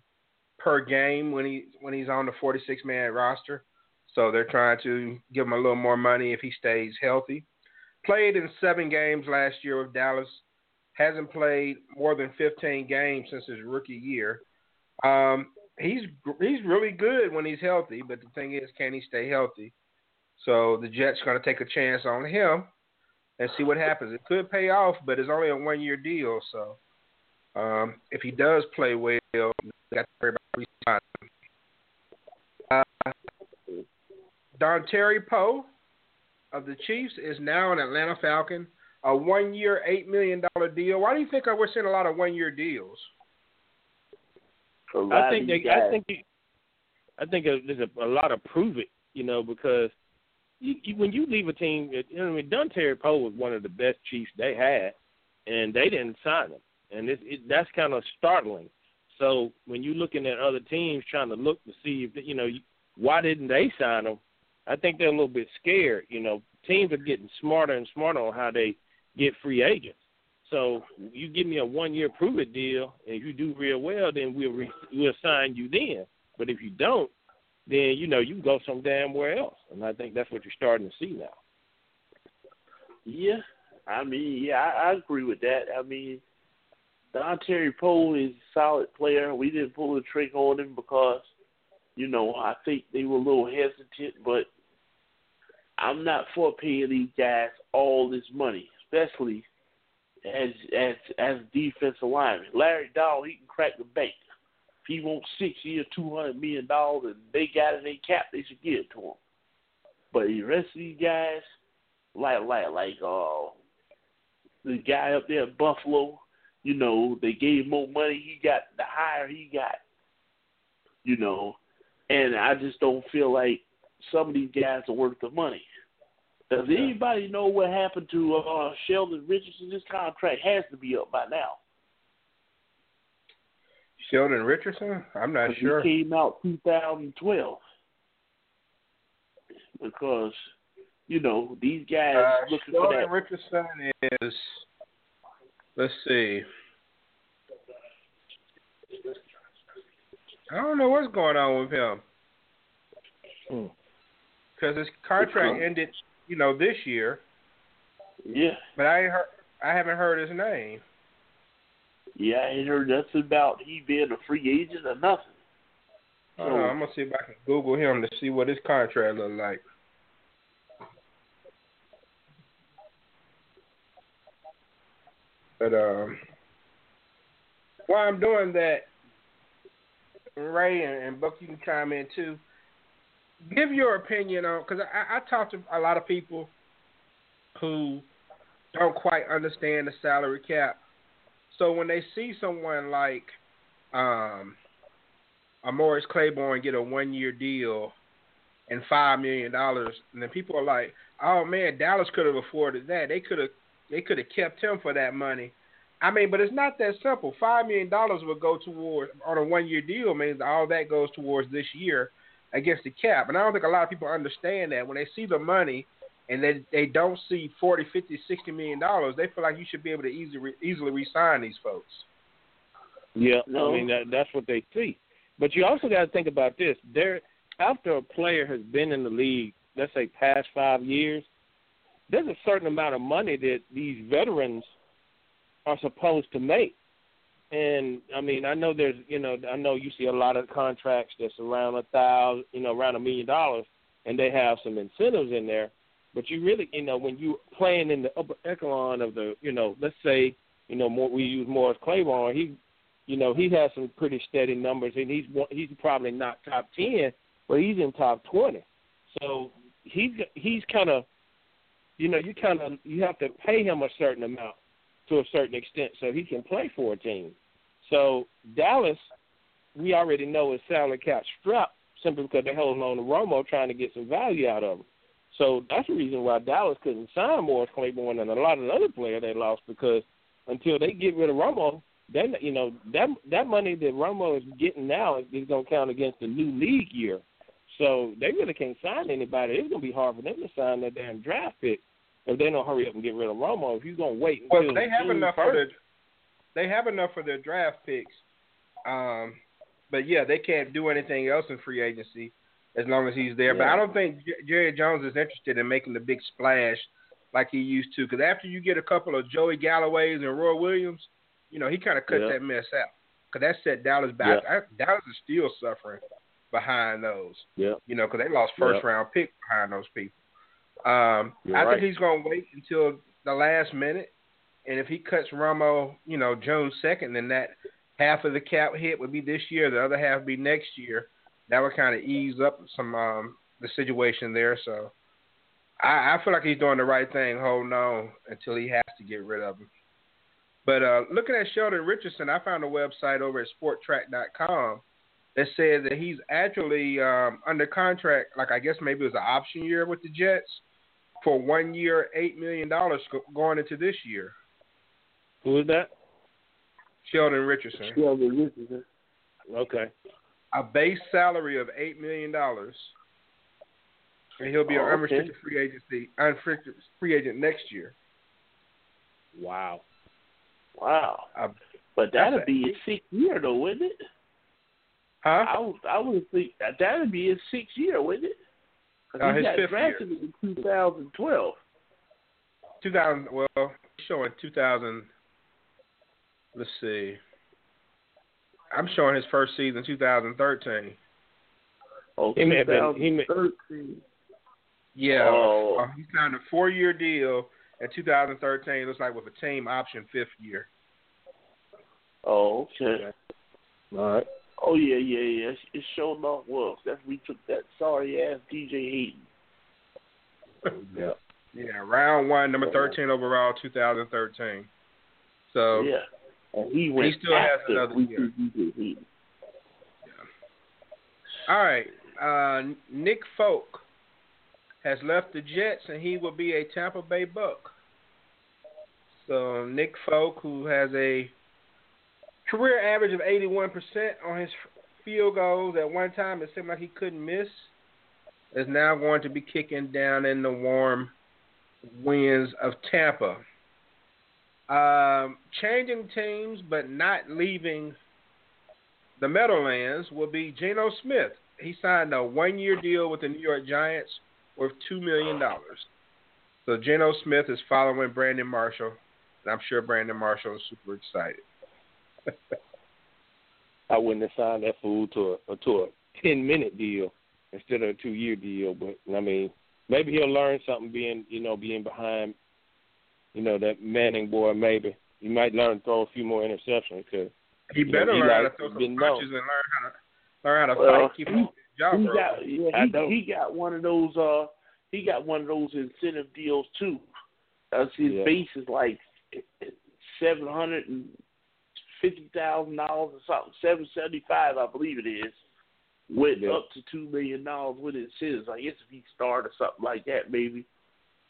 per game when he when he's on the forty-six man roster. So they're trying to give him a little more money if he stays healthy. Played in seven games last year with Dallas. Hasn't played more than 15 games since his rookie year. Um, he's he's really good when he's healthy, but the thing is, can he stay healthy? So the Jets going to take a chance on him and see what happens. It could pay off, but it's only a one year deal. So um, if he does play well, got to worry about re-signing. Uh, Dontari Poe of the Chiefs is now an Atlanta Falcon, a one year, $8 million deal. Why do you think we're seeing a lot of one year deals? I think they, I think you, I think there's a, a lot of prove it, you know, because you, you, when you leave a team, it- I mean, Dontari Poe was one of the best Chiefs they had, and they didn't sign him, and it, it, that's kind of startling. So when you're looking at other teams trying to look to see if you know why didn't they sign him, I think they're a little bit scared. You know, teams are getting smarter and smarter on how they get free agents. So you give me a one year prove it deal, and if you do real well, then we'll re- we'll sign you then. But if you don't, then you know you can go some damn where else, and I think that's what you're starting to see now. Yeah, I mean, yeah, I, I agree with that. I mean, Dontari Poe is a solid player. We didn't pull the trigger on him because, you know, I think they were a little hesitant, but I'm not for paying these guys all this money, especially as as as defensive linemen. Larry Dowell, he can crack the bank. He wants six years, two hundred million dollars, and they got it in their cap, they should give it to him. But the rest of these guys, like like like uh the guy up there at Buffalo, you know, they gave more money, he got the higher he got. You know. And I just don't feel like some of these guys are worth the money. Does anybody know what happened to uh, Sheldon Richardson? This contract has to be up by now. Sheldon Richardson? I'm not sure. He came out 2012 because you know these guys Uh, looking Sheldon for that. Richardson is. Let's see. I don't know what's going on with him Hmm. because his contract ended, you know, this year. Yeah, But I heard, I haven't heard his name. Yeah, I ain't heard nothing about he being a free agent or nothing. Hold on, I'm gonna see if I can Google him to see what his contract look like. But um, while I'm doing that, Ray and, and Buck, you can chime in too. Give your opinion on because I, I talk to a lot of people who don't quite understand the salary cap. So when they see someone like um, a Morris Claiborne get a one year deal and five million dollars, and then people are like, "Oh man, Dallas could have afforded that. They could have, they could have kept him for that money." I mean, but it's not that simple. Five million dollars would go toward on a one year deal means all that goes towards this year against the cap, and I don't think a lot of people understand that when they see the money and they they don't see forty, fifty, sixty million dollars, they feel like you should be able to easily easily re-sign these folks. Yeah, No. I mean that, that's what they see. But you also got to think about this: there, after a player has been in the league, let's say past five years, there's a certain amount of money that these veterans are supposed to make. And I mean, I know there's, you know, I know you see a lot of contracts that's around a thousand, you know, around a million dollars, and they have some incentives in there. But you really, you know, when you playing in the upper echelon of the, you know, let's say, you know, more we use Morris Claiborne, he, you know, he has some pretty steady numbers, and he's he's probably not top ten, but he's in top twenty. So he's he's kind of, you know, you kind of you have to pay him a certain amount to a certain extent so he can play for a team. So Dallas, we already know is salary cap strapped simply because they're holding on to Romo trying to get some value out of him. So that's the reason why Dallas couldn't sign Morris Claiborne and a lot of the other players they lost because until they get rid of Romo, then you know that that money that Romo is getting now is, is going to count against the new league year. So they really can't sign anybody. It's going to be hard for them to sign that damn draft pick if they don't hurry up and get rid of Romo. If you're going to wait until Well, they have June enough for 1st, their they have enough for their draft picks. Um, but yeah, they can't do anything else in free agency as long as he's there. But I don't think J- Jerry Jones is interested in making the big splash like he used to. Because after you get a couple of Joey Galloways and Roy Williams, you know he kind of cut Yeah. that mess out. Because that set Dallas back. Yeah. I, Dallas is still suffering behind those. Yeah. You know, because they lost first Yeah. round pick behind those people. Um, You're I right. think he's going to wait until the last minute, and if he cuts Romo, you know, June second, then that half of the cap hit would be this year, the other half would be next year. That would kind of ease up some um, the situation there. So I, I feel like he's doing the right thing, holding on until he has to get rid of him. But uh, looking at Sheldon Richardson, I found a website over at Spotrac.com that said that he's actually um, under contract, like I guess maybe it was an option year with the Jets for one year, eight million dollars going into this year. Who is that? Sheldon Richardson, Sheldon Richardson. Okay. A base salary of eight million dollars, and he'll be an Oh, okay. unrestricted free agency, unrestricted free agent next year. Wow. Wow. Uh, But that'd be his sixth year, though, wouldn't it? Huh? I would, I would think that that'd be his sixth year, wouldn't it? 'Cause Uh, he his got fifth drafted in 2012. 2000. Well, showing 2000. Let's see. I'm showing his first season 2013. Oh, He may have been- he may- 2013. Yeah, Oh. uh, he signed a four-year deal in 2013. Looks like with a team option fifth year. Oh, okay. All right. Oh yeah, yeah, yeah. It's- It sure enough was. That's we took that sorry ass DJ Hayden. Yeah. Yeah, round one, number 13 overall, 2013. So yeah. And he went he still has another year. Hayden. All right. Uh, Nick Folk has left the Jets and he will be a Tampa Bay Buck. So Nick Folk, who has a career average of 81% on his field goals at one time, it seemed like he couldn't miss, is now going to be kicking down in the warm winds of Tampa. Um, changing teams but not leaving the Meadowlands will be Geno Smith. He signed a one year deal with the New York Giants worth $2 million. So Geno Smith is following Brandon Marshall, and I'm sure Brandon Marshall is super excited. I wouldn't have signed that fool to a to a ten minute deal instead of a two year deal. But I mean, maybe he'll learn something being you know being behind, you know that Manning boy. Maybe he might learn to throw a few more interceptions. Cause He you know, better he learn how to throw some been punches known. and learn how to learn how to Well, fight, keep he- his job He broken. got yeah, he, he got one of those uh he got one of those incentive deals too. That's his Yeah. base is like seven hundred and fifty thousand dollars or something, seven seventy five I believe it is. Went Yeah. up to two million dollars with incentives. I guess if he start or something like that maybe.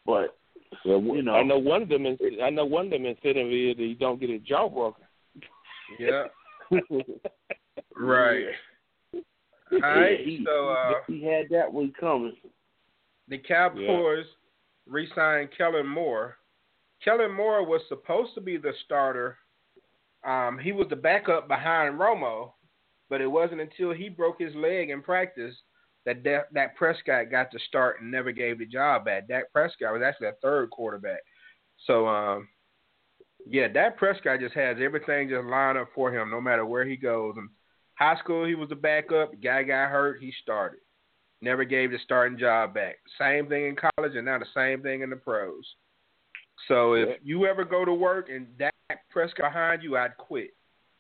But Well, you know I know one of them. I know one of them incentive is that he don't get a jaw broken. Yeah, right. All right, he, so uh, he had that one coming. the Cowboys re-signed Kellen Moore. Kellen Moore was supposed to be the starter. Um, he was the backup behind Romo, but it wasn't until he broke his leg in practice that Dak Prescott got to start and never gave the job back. Dak Prescott was actually a third quarterback. So, um, yeah, Dak Prescott just has everything just lined up for him no matter where he goes. And high school, he was the backup. The guy got hurt, he started. Never gave the starting job back. Same thing in college, and now the same thing in the pros. So if Yeah. you ever go to work and Dak Prescott behind you, I'd quit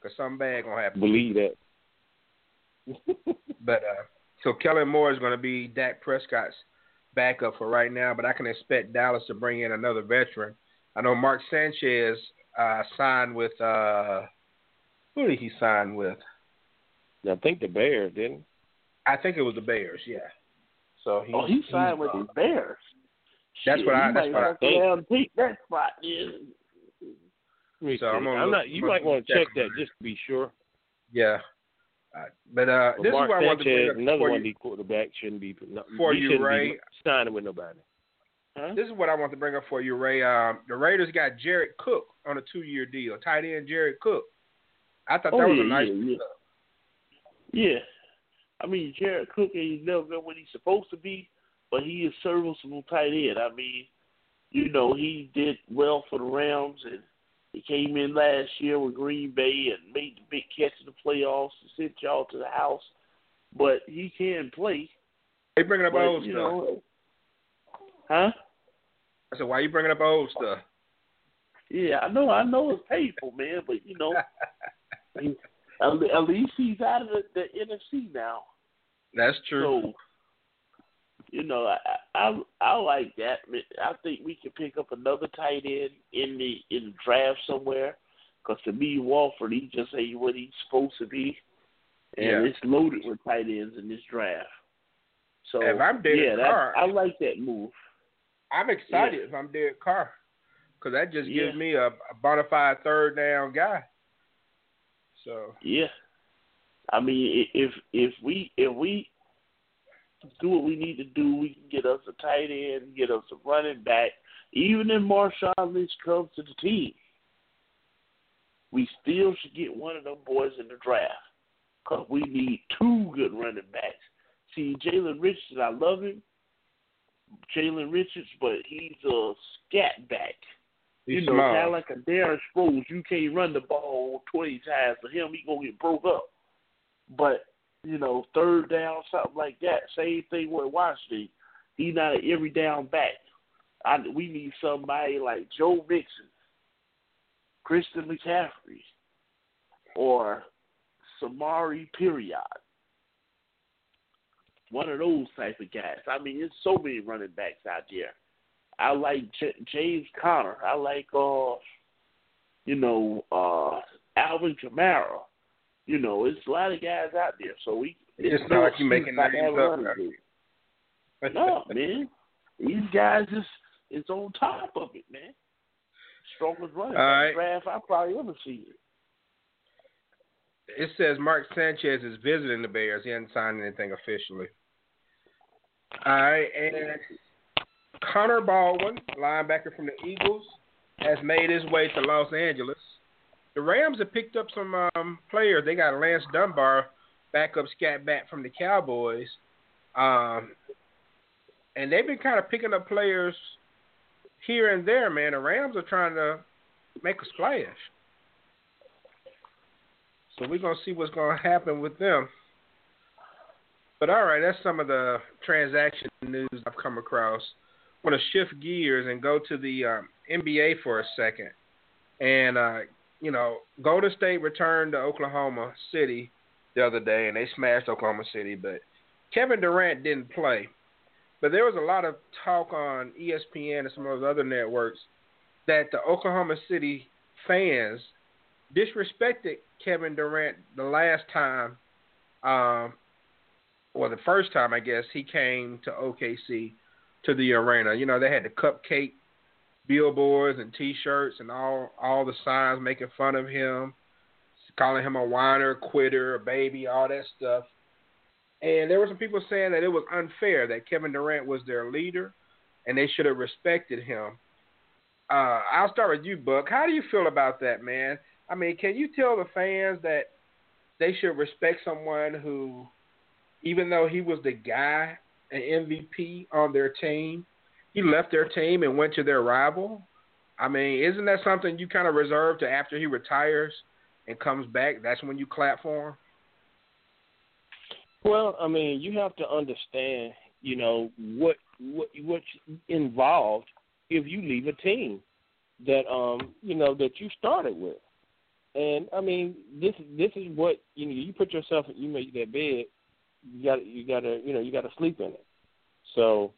because something bad gonna happen. Believe that. But uh, so Kellen Moore is going to be Dak Prescott's backup for right now. But I can expect Dallas to bring in another veteran. I know Mark Sanchez uh, signed with uh, who did he sign with? I think the Bears didn't. I think it was the Bears. Yeah. So he, oh, he signed he's, with uh, the Bears. That's Shit, what I- he that's what I think. let him that spot. Yeah. Let me So. I'm I'm look- not. You might want to check check that that. just to be sure. Yeah. But uh, this Mark is what I wanted to bring up another for one you. quarterbacks shouldn't be no, For you, Ray. be signing with nobody. Huh? This is what I want to bring up for you, Ray. Um, the Raiders got Jared Cook on a two-year deal. Tight end Jared Cook. I thought Oh, that was yeah, a nice. yeah, yeah. Yeah. I mean, Jared Cook ain't never been what he's supposed to be, but he is serviceable tight end. I mean, you know, he did well for the Rams, and he came in last year with Green Bay and made the big catch in the playoffs and sent y'all to the house. But he can play. They bringing up But, old stuff. know, huh? I said, why are you bringing up old stuff? Yeah, I know. I know it's painful, man, but you know, at, least he's out of the, the NFC now. That's true. So, you know, I, I I like that. I think we can pick up another tight end in the in the draft somewhere. Because to me, Walford, he just ain't what he's supposed to be, and Yeah. it's loaded with tight ends in this draft. So If I'm Derek yeah, that, Carr- I like that move. I'm excited if I'm Derek Carr, because that just gives Yeah. me a, a bona fide third down guy. So Yeah, I mean, if if we if we do what we need to do, we can get us a tight end, get us a running back. Even if Marshawn Lynch comes to the team, we still should get one of them boys in the draft because we need two good running backs. See, Jalen Richardson, I love him, Jalen Richards, but he's a scat back. He's you know, small. of like a Darren Sproles. You can't run the ball twenty times for him. He gonna get broke up. But you know, third down, something like that. Same thing with Washington. He's not an every down back. I, we need somebody like Joe Mixon, Christian McCaffrey, or Samaje Perine. One of those type of guys. I mean, there's so many running backs out there. I like J- James Conner. I like, uh, you know, uh, Alvin Kamara. You know, it's a lot of guys out there. So we. It's not like you making names up. No, man. These guys is is on top of it, man. Strongest running right. draft I probably ever seen. It says Mark Sanchez is visiting the Bears. He hasn't signed anything officially. All right, and Connor Barwin, linebacker from the Eagles, has made his way to Los Angeles. The Rams have picked up some um, players. They got Lance Dunbar, backup scat back from the Cowboys, um, and they've been kind of picking up players here and there. Man, the Rams are trying to make a splash. So we're gonna see what's gonna happen with them. But all right, that's some of the transaction news I've come across. I want to shift gears and go to the um, NBA for a second. And uh, you know, Golden State returned to Oklahoma City the other day, and they smashed Oklahoma City. But Kevin Durant didn't play. But there was a lot of talk on ESPN and some of those other networks that the Oklahoma City fans disrespected Kevin Durant the last time, um, or the first time, I guess, he came to OKC to the arena. You know, they had the cupcake billboards and T-shirts and all all the signs making fun of him, calling him a whiner, quitter, a baby, all that stuff. And there were some people saying that it was unfair that Kevin Durant was their leader, and they should have respected him. Uh, I'll start with you, Buck. How do you feel about that, man? I mean, can you tell the fans that they should respect someone who, even though he was the guy, an MVP on their team, he left their team and went to their rival? I mean, isn't that something you kind of reserve to after he retires and comes back? That's when you clap for him? Well, I mean, you have to understand, you know, what what what's involved if you leave a team that um, you know, that you started with. And I mean, this this is what you know. You put yourself, you make that bed. You got you got to you know you got to sleep in it. So,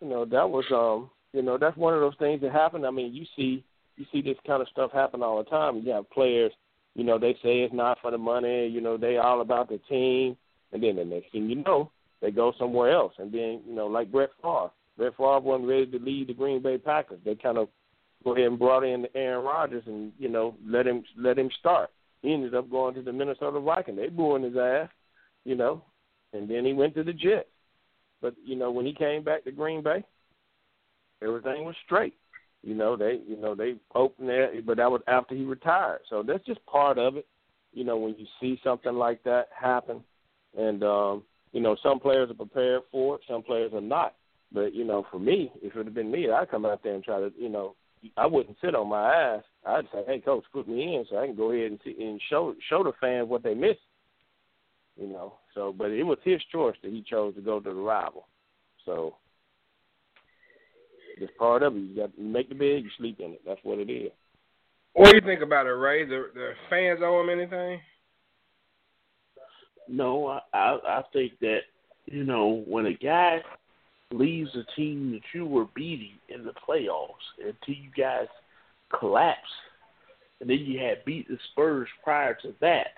you know that was um you know that's one of those things that happen. I mean, you see you see this kind of stuff happen all the time. You have players, you know, they say it's not for the money. You know, they all about the team, and then the next thing you know, they go somewhere else. And then you know, like Brett Favre. Brett Favre wasn't ready to lead the Green Bay Packers. They kind of go ahead and brought in Aaron Rodgers and you know let him let him start. He ended up going to the Minnesota Vikings. They booing his ass, you know, and then he went to the Jets. But you know when he came back to Green Bay, everything was straight. You know they you know they opened there, but that was after he retired. So that's just part of it. You know when you see something like that happen, and um, you know some players are prepared for it, some players are not. But you know, for me, if it had been me, I'd come out there and try to, you know, I wouldn't sit on my ass. I'd say, "Hey, coach, put me in so I can go ahead and see, and show show the fans what they missed." You know. So, but it was his choice that he chose to go to the rival. So, it's part of it. You got you make the bed, you sleep in it. That's what it is. What do you think about it, Ray? The the fans owe him anything? No, I, I I think that you know when a guy leaves a team that you were beating in the playoffs until you guys collapsed, and then you had beat the Spurs prior to that.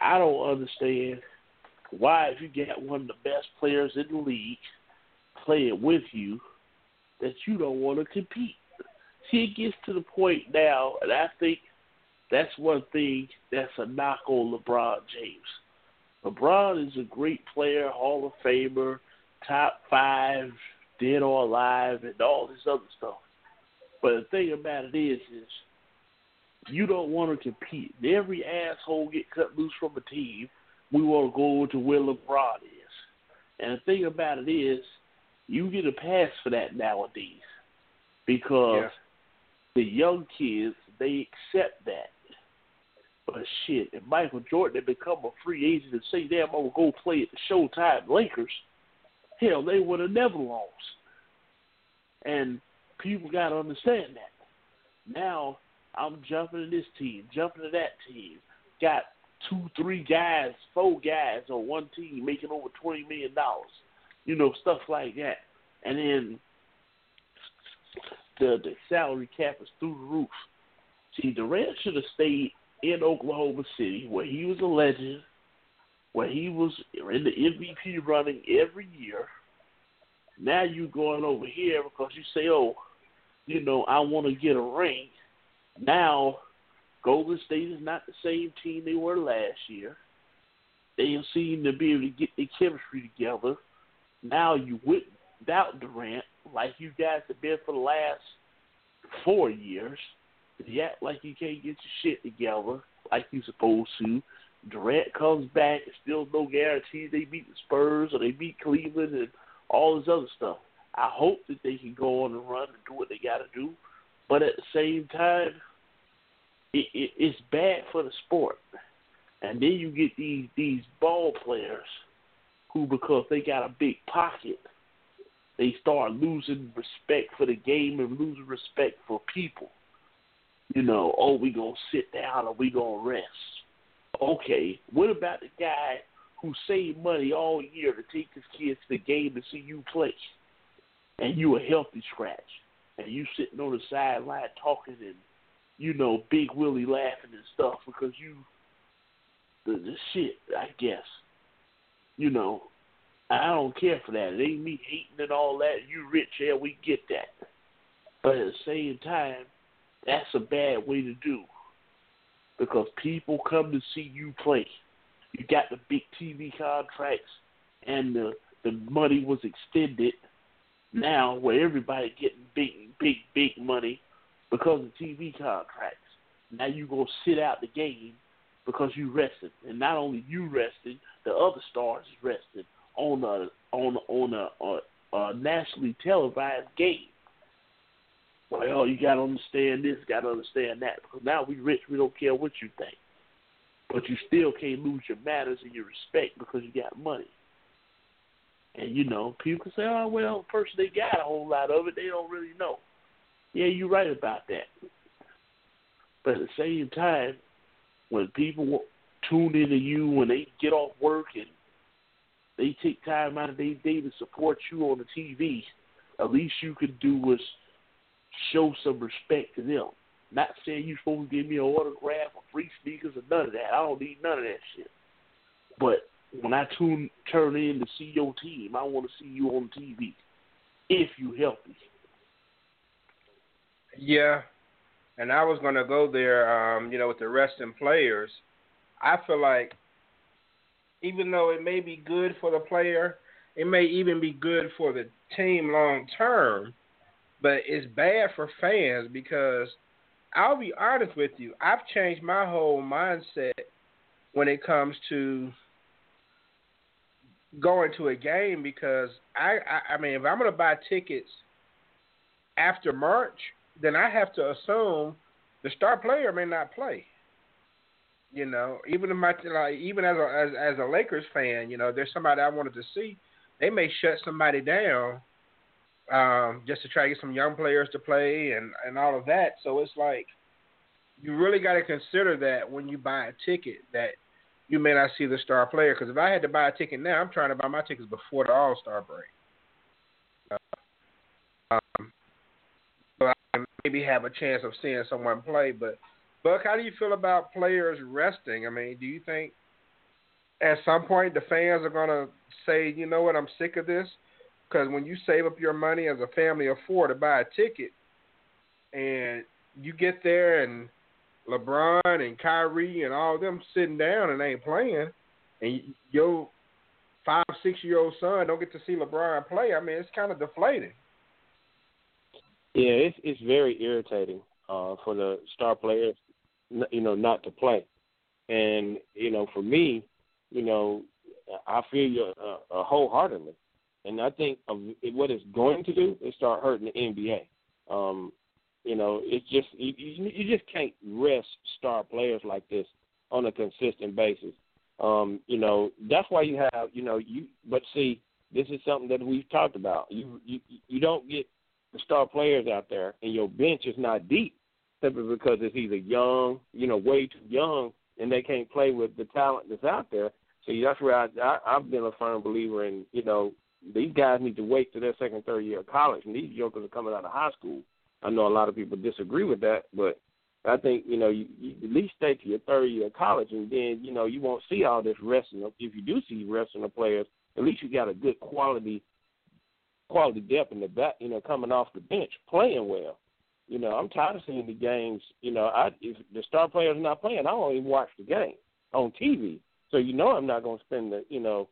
I don't understand why, if you get one of the best players in the league playing with you, that you don't want to compete. See, it gets to the point now, and I think that's one thing that's a knock on LeBron James. LeBron is a great player, Hall of Famer, top five, dead or alive, and all this other stuff. But the thing about it is, is you don't want to compete. Every asshole get cut loose from a team. We want to go to where LeBron is. And the thing about it is, you get a pass for that nowadays. because Yeah. the young kids they accept that. But shit, if Michael Jordan had become a free agent and say, "Damn, I'm gonna go play at the Showtime Lakers," hell, they would have never lost. And people got to understand that. Now I'm jumping to this team, jumping to that team. Got two, three guys, four guys on one team making over twenty million dollars. You know, stuff like that. And then the the salary cap is through the roof. See, Durant should have stayed in Oklahoma City, where he was a legend, where he was in the MVP running every year. Now you're going over here because you say, "Oh, you know, I want to get a ring." Now, Golden State is not the same team they were last year. They seem to be able to get their chemistry together. Now you without Durant, like you guys have been for the last four years. You act like you can't get your shit together like you supposed to. Durant comes back, and still no guarantee they beat the Spurs or they beat Cleveland and all this other stuff. I hope that they can go on and run and do what they got to do, but at the same time, it, it, it's bad for the sport. And then you get these these ball players who, because they got a big pocket, they start losing respect for the game and losing respect for people. You know, oh, we gonna sit down or we gonna rest. Okay, what about the guy who saved money all year to take his kids to the game to see you play, and you a healthy scratch, and you sitting on the sideline talking and you know Big Willie laughing and stuff because you the, the shit, I guess. You know, I don't care for that. It ain't me hating and all that. You rich, yeah, we get that. But at the same time, that's a bad way to do. Because people come to see you play. You got the big TV contracts and the the money was extended now where everybody getting big big big money because of TV contracts. Now you gonna sit out the game because you rested, and not only you rested, the other stars rested on a on on a, a, a nationally televised game. Well, oh, you gotta understand this, gotta understand that, because now we rich, we don't care what you think, but you still can't lose your manners and your respect because you got money. And you know, people can say, "Oh, well, the person they got a whole lot of it, they don't really know." Yeah, you're right about that. But at the same time, when people tune into you when they get off work and they take time out of their day to support you on the TV, at least you can do is show some respect to them. Not saying you're supposed to give me an autograph or free sneakers or none of that. I don't need none of that shit. But when I tune turn in to see your team, I want to see you on TV if you healthy. Yeah, and I was gonna go there. Um, you know, with the rest resting players, I feel like even though it may be good for the player, it may even be good for the team long term, but it's bad for fans because I'll be honest with you, I've changed my whole mindset when it comes to going to a game because I, I, I mean if I'm gonna buy tickets after March, then I have to assume the star player may not play. You know, even if my like even as a as, as a Lakers fan, you know, there's somebody I wanted to see, they may shut somebody down um, just to try to get some young players to play and and all of that. So it's like you really got to consider that when you buy a ticket that you may not see the star player. Because if I had to buy a ticket now, I'm trying to buy my tickets before the All Star break. Uh, um, maybe have a chance of seeing someone play. But Buck, how do you feel about players resting? I mean, do you think at some point the fans are gonna say, you know what, I'm sick of this? Because when you save up your money as a family of four to buy a ticket, and you get there and LeBron and Kyrie and all them sitting down and ain't playing, and your five, six year old son don't get to see LeBron play. I mean, it's kind of deflating. Yeah, it's it's very irritating uh, for the star players, you know, not to play. And you know, for me, you know, I feel you uh, uh, wholeheartedly. And I think of what it's going to do is start hurting the NBA Um, you know, it's just you, you just can't rest star players like this on a consistent basis. Um, you know, that's why you have, you know, you. But see, this is something that we've talked about. You you you don't get the star players out there, and your bench is not deep simply because it's either young, you know, way too young, and they can't play with the talent that's out there. So that's where I, I I've been a firm believer in. You know, these guys need to wait to their second, third year of college, and these jokers are coming out of high school. I know a lot of people disagree with that, but I think you know you, you at least stay to your third year of college, and then you know you won't see all this resting. If you do see resting of players, at least you got a good quality quality depth in the back. You know, coming off the bench, playing well. You know, I'm tired of seeing the games. You know, I if the star players not playing, I don't even watch the game on TV. So you know, I'm not going to spend the you know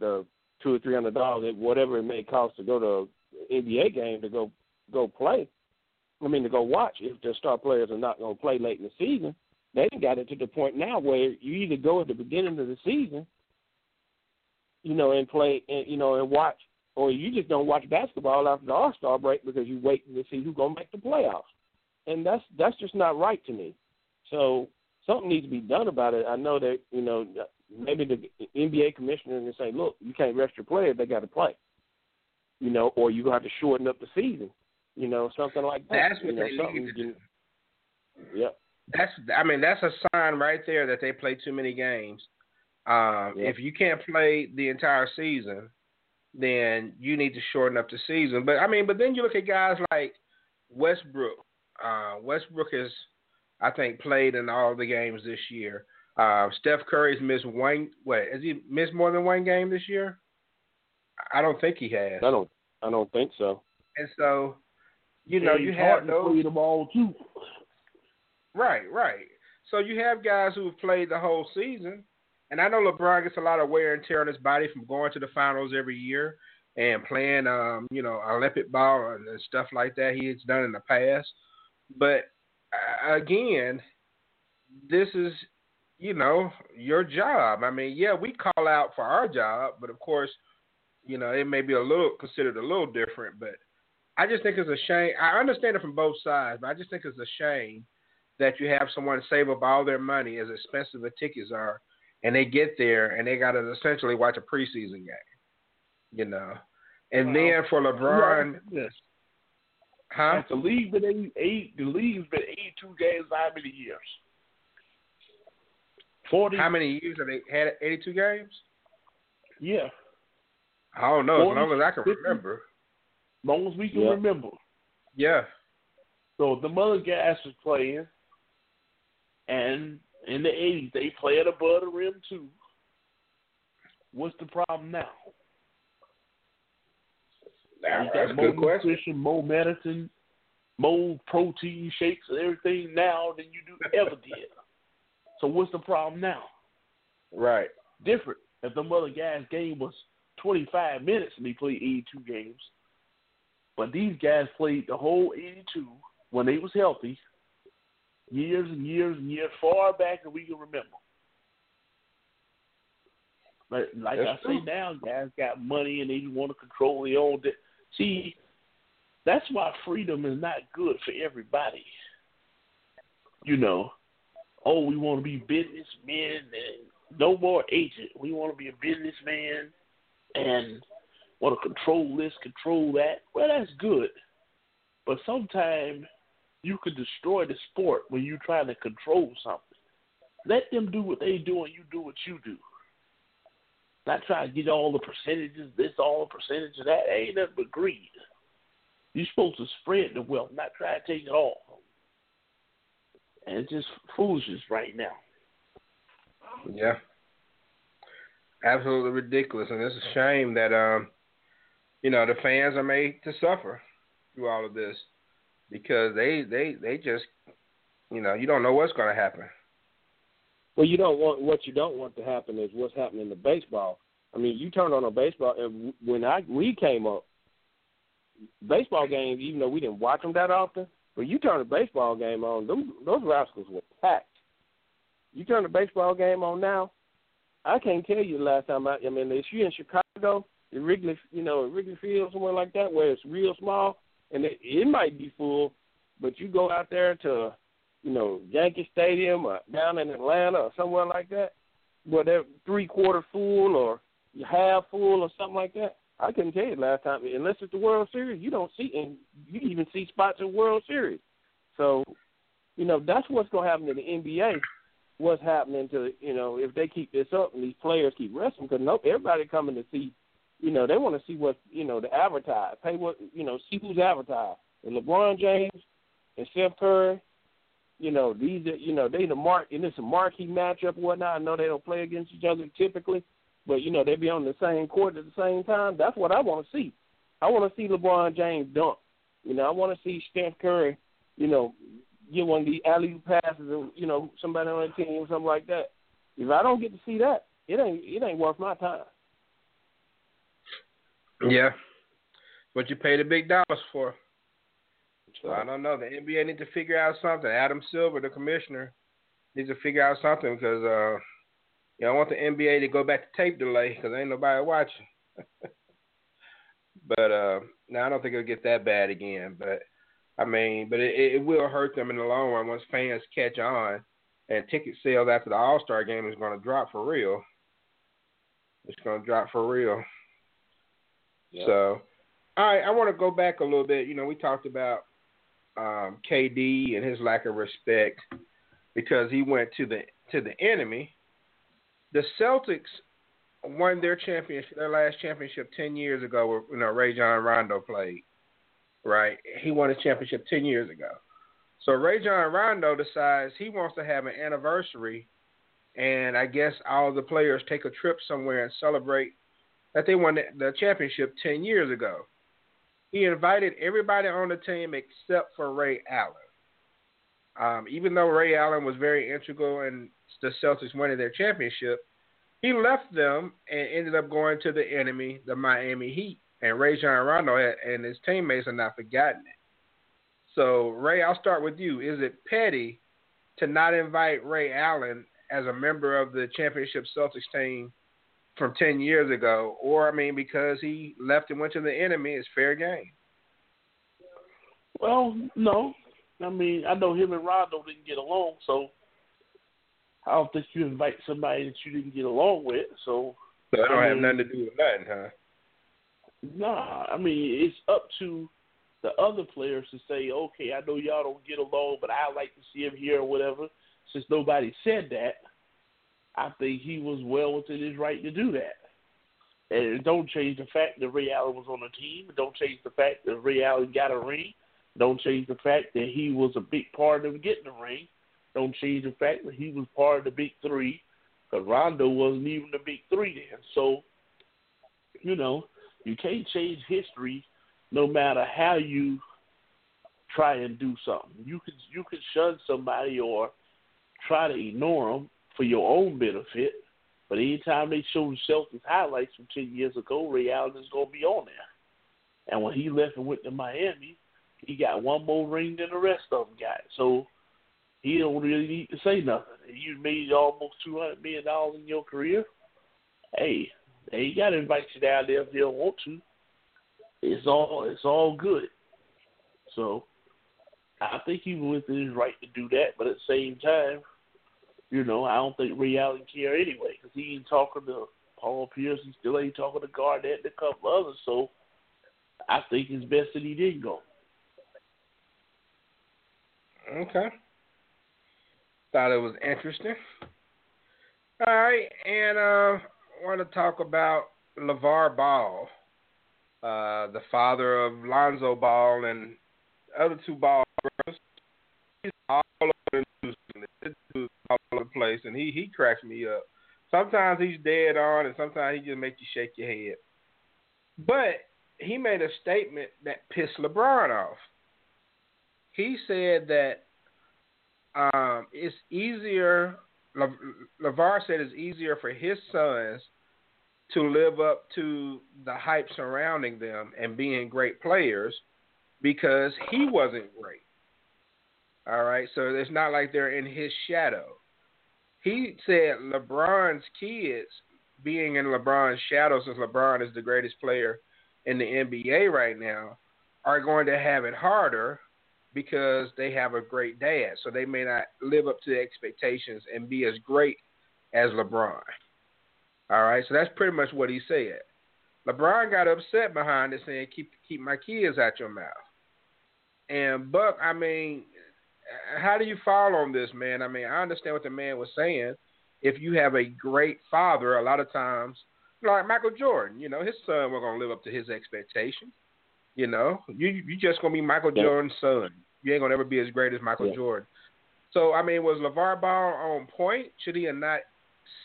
the two or three hundred dollars, whatever it may cost to go to an NBA game to go go play. I mean, to go watch if the star players are not going to play late in the season. They got it to the point now where you either go at the beginning of the season, you know, and play, and, you know, and watch, or you just don't watch basketball after the All Star break because you're waiting to see who's going to make the playoffs, and that's that's just not right to me. So something needs to be done about it. I know that you know maybe the NBA commissioner can say, look, you can't rest your players; they got to play, you know, or you gonna have to shorten up the season you know, something like that. That's what you know, they need to do. Yep. That's I mean that's a sign right there that they play too many games. Um, Yep. If you can't play the entire season, then you need to shorten up the season. But I mean, but then you look at guys like Westbrook. Uh, Westbrook has, I think, played in all the games this year. Uh, Steph Curry's missed one. What has he missed more than one game this year? I don't think he has. I don't. I don't think so. And so, you know, And you have hard to those. play them all too. Right, right. So you have guys who have played the whole season, and I know LeBron gets a lot of wear and tear on his body from going to the finals every year and playing, um, you know, Olympic ball and, stuff like that. He has done in the past, but uh, again, this is, you know, your job. I mean, yeah, we call out for our job, but of course, you know, it may be a little considered a little different. But I just think it's a shame. I understand it from both sides, but I just think it's a shame that you have someone save up all their money, as expensive the tickets are, and they get there and they got to essentially watch a preseason game. You know, and then for LeBron, Yes. huh? The league been eight, eight the league's been eighty two games how many years? Forty How many years have they had? Eighty-two games. yeah. I don't know. As long as I can 50. remember. long as we can Yeah. remember. Yeah. So the mother guys was playing and in the eighties they played above the rim too. What's the problem now? Now, that's a more good question. nutrition, more medicine, more protein shakes and everything now than you do ever did. So what's the problem now? Right. Different. If the other guy's game was twenty five minutes and he played eighty two games. But these guys played the whole eighty two when they was healthy, years and years and years, far back than we can remember. But like That's I say true. now, guys got money and they want to control their own. De- See, that's why freedom is not good for everybody. You know, oh, we want to be businessmen and no more agent. We want to be a businessman and want to control this, control that. Well, that's good, but sometimes you can destroy the sport when you try to control something. Let them do what they do and you do what you do. Not try to get all the percentages, this, all the percentages, that. Ain't nothing but greed. You're supposed to spread the wealth, not try to take it all. And it's just foolishness right now. Yeah. Absolutely ridiculous, and it's a shame that um, you know, the fans are made to suffer through all of this because they they they just, you know, you don't know what's going to happen. Well, you don't want what you don't want to happen is what's happening in baseball. I mean, you turn on a baseball, and when I we came up, baseball games, even though we didn't watch them that often, but you turn a baseball game on, them, those rascals were packed. You turn a baseball game on now, I can't tell you the last time I. I mean, if you're in Chicago, in Wrigley, you know, Wrigley Field, somewhere like that, where it's real small, and it, it might be full, but you go out there to, you know, Yankee Stadium or down in Atlanta or somewhere like that, where they're three quarter full or half full or something like that. I couldn't tell you last time. Unless it's the World Series, you don't see, and you even see spots in World Series. So, you know, that's what's going to happen in the NBA. What's happening to you know if they keep this up and these players keep resting because nope, everybody coming to see, you know, they want to see what you know the advertise, pay what you know, see who's advertised. And LeBron James and Steph Curry, you know, these are, you know they the mark and it's a marquee matchup whatnot. I know they don't play against each other typically, but you know they be on the same court at the same time. That's what I want to see. I want to see LeBron James dunk. You know, I want to see Steph Curry, you know, get one of the alley passes and you know somebody on the team or something like that. If I don't get to see that, it ain't it ain't worth my time. Yeah, what you pay the big dollars for. So I don't know. The NBA need to figure out something. Adam Silver, the commissioner, needs to figure out something because uh, you know, I want the NBA to go back to tape delay because ain't nobody watching. but uh, now I don't think it'll get that bad again. But I mean, but it, it will hurt them in the long run once fans catch on, and ticket sales after the All Star game is going to drop for real. It's going to drop for real. So, all right, I want to go back a little bit. You know, we talked about um, KD and his lack of respect because he went to the to the enemy. The Celtics won their championship, their last championship ten years ago. Where you know Rajon Rondo played. Right, he won a championship ten years ago. So Rajon Rondo decides he wants to have an anniversary, and I guess all the players take a trip somewhere and celebrate that they won the, championship ten years ago. He invited everybody on the team except for Ray Allen. Um, even though Ray Allen was very integral in the Celtics winning their championship, he left them and ended up going to the enemy, the Miami Heat. And Rajon Rondo and his teammates are not forgotten it. So, Ray, I'll start with you. Is it petty to not invite Ray Allen as a member of the championship Celtics team from 10 years ago? Or, I mean, because he left and went to the enemy, it's fair game? Well, no. I mean, I know him and Rondo didn't get along, so I don't think you invite somebody that you didn't get along with. So, so that don't I have nothing to do with nothing, huh? Nah, I mean it's up to the other players to say, okay, I know y'all don't get along, but I like to see him here or whatever. Since nobody said that, I think he was well within his right to do that. And it don't change the fact that Ray Allen was on the team. It don't change the fact that Ray Allen got a ring. Don't change the fact that he was a big part of getting the ring. Don't change the fact that he was part of the big three. Because Rondo wasn't even the big three then. So, you know, you can't change history no matter how you try and do something. You can you can shun somebody or try to ignore them for your own benefit. But anytime they show the Celtics highlights from ten years ago, Ray is going to be on there. And when he left and went to Miami, he got one more ring than the rest of them got. So he don't really need to say nothing. You made almost two hundred million dollars in your career. Hey, they ain't got to invite you down there if they don't want to. It's all it's all good. So I think he was within his right to do that, but at the same time, you know, I don't think Ray Allen care anyway because he ain't talking to Paul Pierce. He still ain't talking to Garnett and a couple others. So I think it's best that he didn't go. Okay. Thought it was interesting. All right, and uh, I want to talk about LaVar Ball, uh, the father of Lonzo Ball and other two Ball brothers. He's all over the news. All over the place, and he he cracks me up. Sometimes he's dead on, and sometimes he just makes you shake your head. But he made a statement that pissed LeBron off. He said that um, it's easier. Le, LaVar said it's easier for his sons to live up to the hype surrounding them and being great players because he wasn't great. All right, so it's not like they're in his shadow. He said LeBron's kids being in LeBron's shadow since LeBron is the greatest player in the NBA right now are going to have it harder because they have a great dad. So they may not live up to the expectations and be as great as LeBron. All right, so that's pretty much what he said. LeBron got upset behind it, saying, "Keep keep my kids out your mouth." And Buck, I mean, how do you fall on this, man? I mean, I understand what the man was saying. If you have a great father, a lot of times, like Michael Jordan, you know, his son was gonna live up to his expectations. You know, you you just gonna be Michael yeah. Jordan's son. You ain't gonna ever be as great as Michael yeah. Jordan. So I mean, was LaVar Ball on point? Should he have not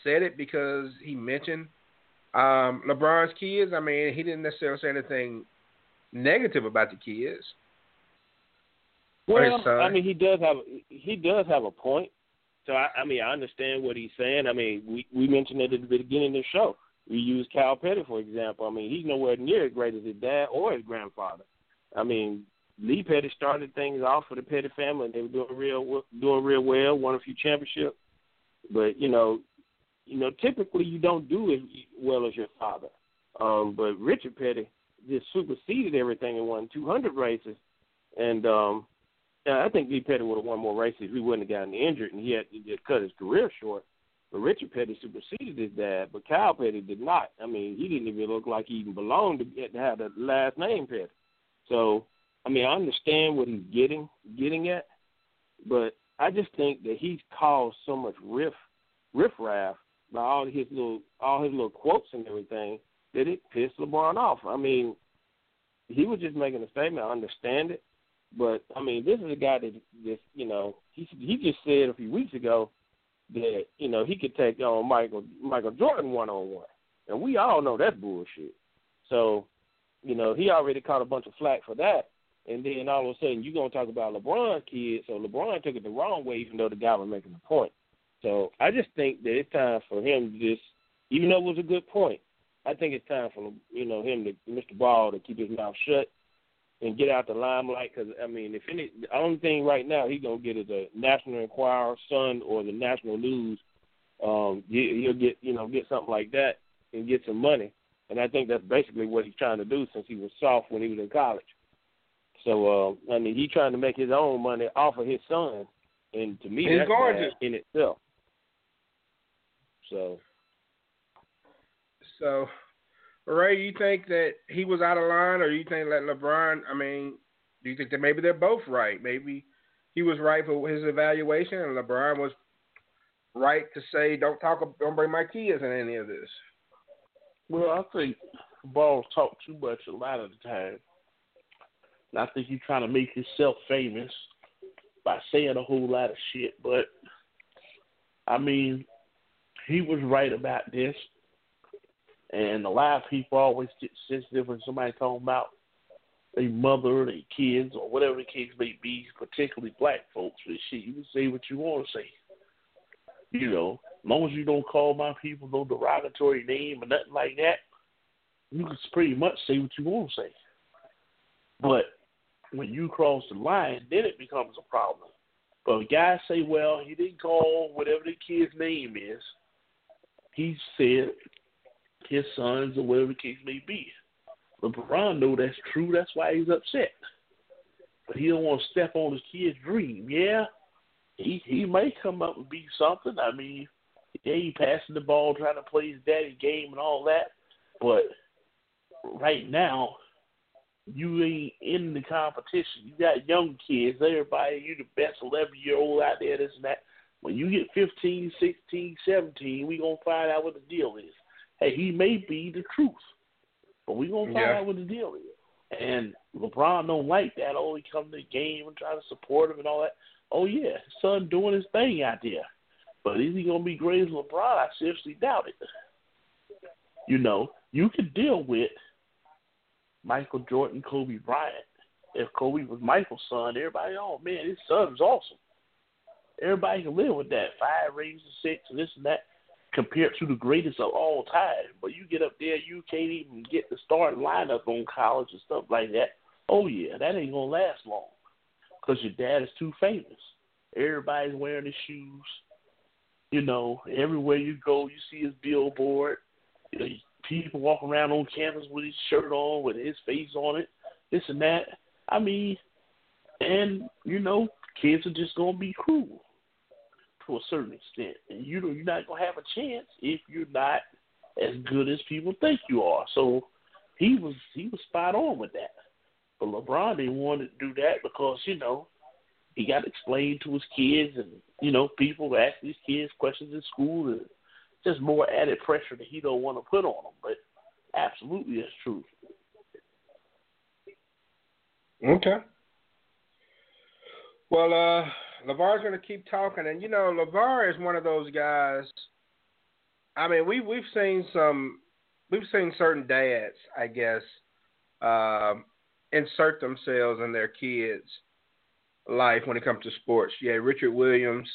said it because he mentioned um, LeBron's kids? I mean, he didn't necessarily say anything negative about the kids. Well, I mean, he does have he does have a point. So I, I mean, I understand what he's saying. I mean, we we mentioned it at the beginning of the show. We use Kyle Petty for example. I mean, he's nowhere near as great as his dad or his grandfather. I mean, Lee Petty started things off for the Petty family, and they were doing real doing real well, won a few championships. But you know, you know, typically you don't do as well as your father. Um, but Richard Petty just superseded everything and won 200 races, and um, I think Lee Petty would have won more races if he wouldn't have gotten injured and he had to just cut his career short. But Richard Petty superseded his dad, but Kyle Petty did not. I mean, he didn't even look like he even belonged to to have the last name Petty. So, I mean, I understand what he's getting getting at, but I just think that he's caused so much riff riffraff by all his little all his little quotes and everything that it pissed LeBron off. I mean, he was just making a statement. I understand it, but I mean, this is a guy that just you know he he just said a few weeks ago that you know he could take on Michael Michael Jordan one on one, and we all know that's bullshit. So, you know, he already caught a bunch of flack for that, and then all of a sudden you're gonna talk about LeBron kids. So LeBron took it the wrong way, even though the guy was making a point. So I just think that it's time for him to just, even though it was a good point, I think it's time for you know him to Mr. Ball to keep his mouth shut and get out the limelight. Because I mean, if any, the only thing right now he's gonna get is a National Enquirer, Sun, or the National News. Um, he'll get you know get something like that and get some money. And I think that's basically what he's trying to do since he was soft when he was in college. So uh, I mean, he's trying to make his own money off of his son, and to me, he's that's gorgeous in itself. So. So Ray, you think that he was out of line, or you think that LeBron? I mean, do you think that maybe they're both right? Maybe he was right for his evaluation, and LeBron was right to say, "Don't talk, don't bring my kids in any of this." Well, I think Ball talk too much a lot of the time. And I think he's trying to make himself famous by saying a whole lot of shit. But I mean, he was right about this. And a lot of people always get sensitive when somebody talking about their mother, their kids, or whatever the case may be, particularly black folks. But shit, you can say what you want to say. You know, as long as you don't call my people no derogatory name or nothing like that, you can pretty much say what you want to say. But when you cross the line, then it becomes a problem. But guys say, well, he didn't call whatever the kid's name is, he said his sons or whatever the case may be. LeBron know that's true. That's why he's upset. But he don't want to step on his kid's dream. Yeah, he he may come up and be something. I mean, yeah, he passing the ball, trying to play his daddy game and all that. But right now, you ain't in the competition. You got young kids. Everybody, you the best 11 year old out there, this and that. When you get 15, 16, 17, we to find out what the deal is hey, he may be the truth, but we gonna find yeah. out what the deal is. And LeBron don't like that. Oh, he come to the game and try to support him and all that. Oh yeah, his son doing his thing out there. But is he gonna be great as LeBron? I seriously doubt it. You know, you could deal with Michael Jordan, Kobe Bryant. If Kobe was Michael's son, everybody, oh man, his son's awesome. Everybody can live with that. Five rings and six and this and that compared to the greatest of all time. But you get up there, you can't even get the starting lineup on college and stuff like that. Oh yeah, that ain't gonna last long because your dad is too famous. Everybody's wearing his shoes. You know, everywhere you go, you see his billboard. You know, people walk around on campus with his shirt on, with his face on it, this and that. I mean, and you know, kids are just gonna be cruel to a certain extent, and you know you're not gonna have a chance if you're not as good as people think you are. So he was he was spot on with that. But LeBron didn't want to do that because you know he got to explain to his kids, and you know people ask these kids questions in school, and just more added pressure that he don't want to put on them. But absolutely, that's true. Okay. Well, uh, LaVar's going to keep talking, and you know, LaVar is one of those guys. I mean, we we've seen some, we've seen certain dads, I guess, um, insert themselves in their kids' life when it comes to sports. Yeah, Richard Williams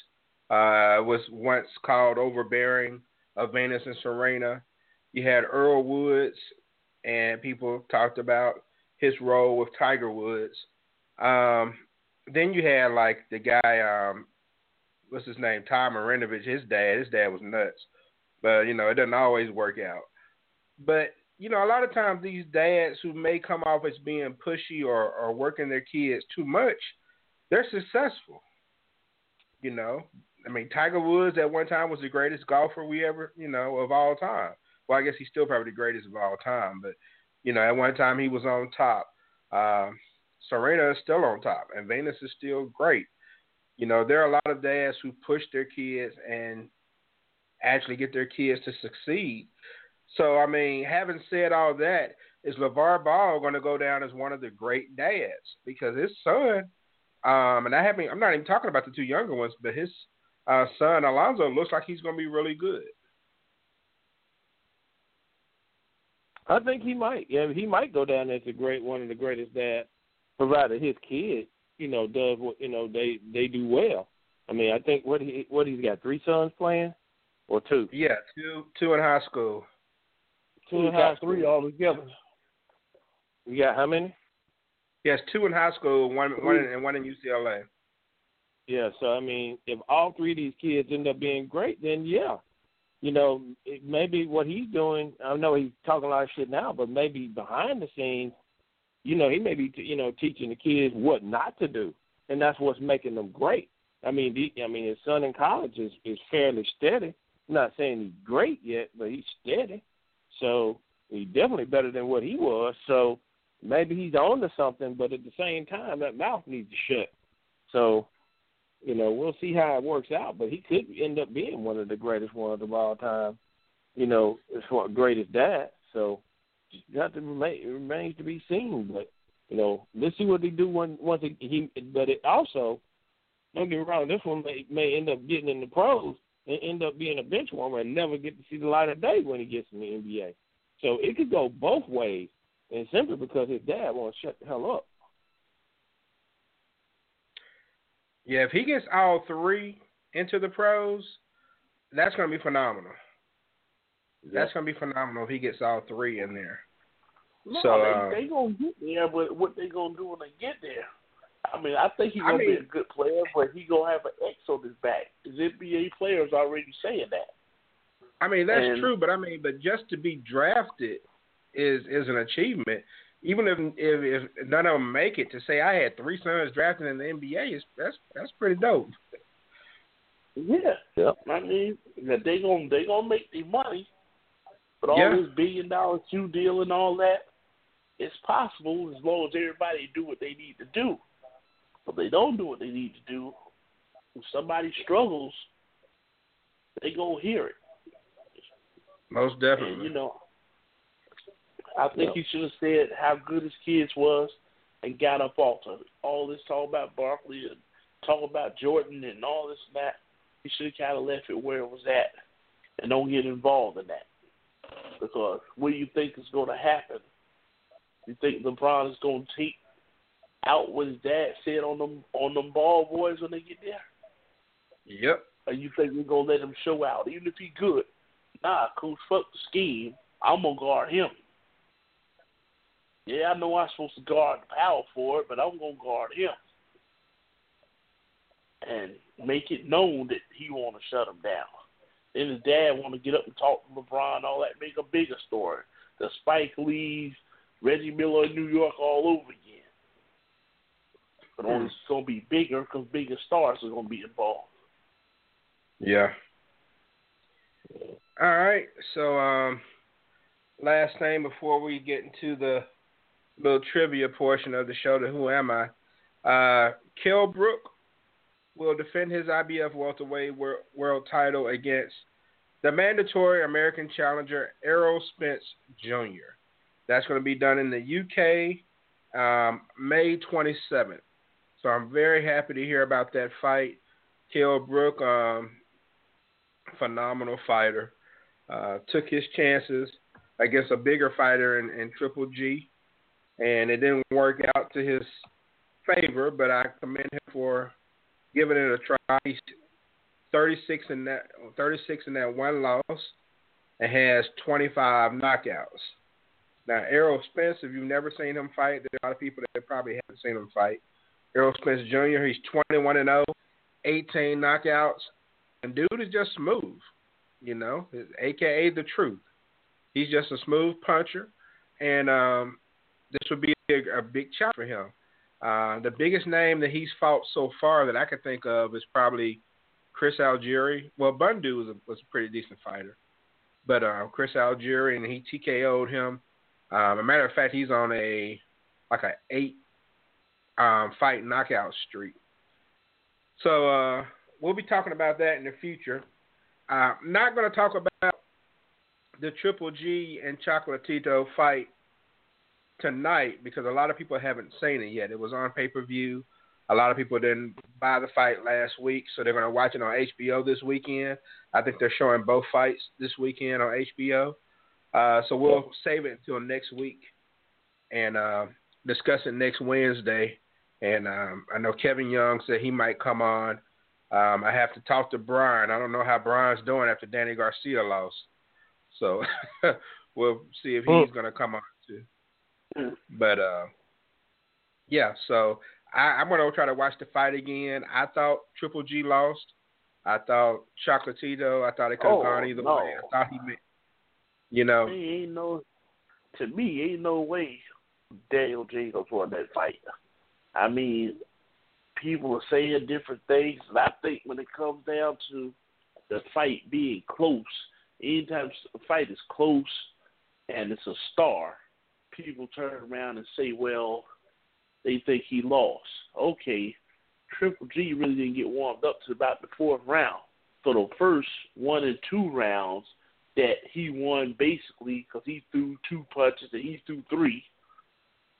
uh, was once called overbearing of Venus and Serena. You had Earl Woods, and people talked about his role with Tiger Woods. Um, then you had like the guy, um, what's his name, Tom Marinovich. His dad, his dad was nuts, but you know it doesn't always work out. But you know, a lot of times these dads who may come off as being pushy or, or working their kids too much, they're successful. You know, I mean, Tiger Woods at one time was the greatest golfer we ever, you know, of all time. Well, I guess he's still probably the greatest of all time, but you know, at one time he was on top. Um, Serena is still on top, and Venus is still great. You know, there are a lot of dads who push their kids and actually get their kids to succeed. So, I mean, having said all that, is LaVar Ball going to go down as one of the great dads? Because his son, um, and I haven't, I'm not even talking about the two younger ones, but his uh, son Alonzo looks like he's going to be really good. I think he might. Yeah, he might go down as a great one of the greatest dads, provided his kid, you know, does what you know they they do well. I mean, I think what he what he's got three sons playing, or two. Yeah, two two in high school. Two in high school. three all together. You got how many? He has two in high school, one one in, and one in UCLA. Yeah, so I mean, if all three of these kids end up being great, then yeah, you know, maybe what he's doing. I know he's talking a lot of shit now, but maybe behind the scenes, you know, he may be, you know, teaching the kids what not to do, and that's what's making them great. I mean, the, I mean, his son in college is is fairly steady. I'm not saying he's great yet, but he's steady. So he's definitely better than what he was. So maybe he's on to something, but at the same time, that mouth needs to shut. So you know, we'll see how it works out, but he could end up being one of the greatest ones of all time. You know, as far greatest dad. So got to remain it remains to be seen. But you know, let's see what they do when once he. but it also don't get me wrong. This one may may end up getting in the pros and end up being a bench warmer and never get to see the light of day when he gets in the NBA. So it could go both ways, and simply because his dad wants to shut the hell up. Yeah, if he gets all three into the pros, that's going to be phenomenal. Yeah. That's going to be phenomenal if he gets all three in there. No, so they, uh, they gonna get there, but what they gonna do when they get there? I mean, I think he's gonna mean, be a good player, but he gonna have an X on his back. His NBA players already saying that. I mean, that's And- true, but I mean, but just to be drafted is is an achievement. Even if if, if none of them make it, to say I had three sons drafted in the NBA is that's that's pretty dope. Yeah, Yep. I mean that they gonna they gonna make their money, but all Yeah. this billion dollar Q deal and all that, it's possible as long as everybody do what they need to do. But they don't do what they need to do. If somebody struggles, they gonna hear it. Most And, definitely. you know, I think he should have said how good his kids was and got up off of it. All this talk about Barkley and talk about Jordan and all this and that. He should have kind of left it where it was at and don't get involved in that. Because what do you think is going to happen? You think LeBron is going to take out what his dad said on them on them ball boys when they get there? Yep. Or you think we're gonna let him show out, even if he good? Nah, coach, fuck the scheme. I'm gonna guard him. Yeah, I know I'm supposed to guard the power forward, but I'm gonna guard him and make it known that he want to shut him down. Then his dad want to get up and talk to LeBron, all that, make a bigger story. The Spike Lee's, Reggie Miller in New York all over again. but only it's going to be bigger because bigger stars are going to be involved. Yeah. All right. So, um, last thing before we get into the little trivia portion of the show, to Who Am I? Uh, Kell Brook will defend his IBF welterweight wor- world title against the mandatory American challenger Errol Spence Jr. That's going to be done in the UK um, May 27th. So I'm very happy to hear about that fight. Kell Brook, um, phenomenal fighter, uh, took his chances against a bigger fighter in, in Triple G, and it didn't work out to his favor. But I commend him for giving it a try. He's 36 in that 36 in that one loss, and has 25 knockouts. Now, Errol Spence, if you've never seen him fight, there are a lot of people that probably haven't seen him fight. Errol Spence Jr., he's 21 and 0, 18 knockouts, and dude is just smooth, you know, aka the truth. He's just a smooth puncher, and um, this would be a, a big challenge for him. Uh, the biggest name that he's fought so far that I can think of is probably Chris Algieri. Well, Bundu was a, was a pretty decent fighter, but uh, Chris Algieri and he TKO'd him. Um, a matter of fact, he's on a like a eight um, fight knockout streak. So uh, we'll be talking about that in the future. Uh, not going to talk about the Triple G and Chocolatito fight tonight because a lot of people haven't seen it yet. It was on pay per view. A lot of people didn't buy the fight last week, so they're going to watch it on HBO this weekend. I think they're showing both fights this weekend on HBO. Uh, so we'll save it until next week and uh, discuss it next Wednesday. And um, I know Kevin Young said he might come on. Um, I have to talk to Brian. I don't know how Brian's doing after Danny Garcia lost. So we'll see if he's going to come on too. But uh, yeah, so I, I'm gonna try to watch the fight again. I thought Triple G lost. I thought Chocolatito. I thought it could have Oh, gone either no. way. I thought he, made, you know, There ain't no, to me, ain't no way Daniel Jacobs won that fight. I mean, people are saying different things, and I think when it comes down to the fight being close, anytime a fight is close and it's a star, people turn around and say, well, they think he lost. Okay, Triple G really didn't get warmed up to about the fourth round. So the first one and two rounds that he won basically because he threw two punches and he threw three.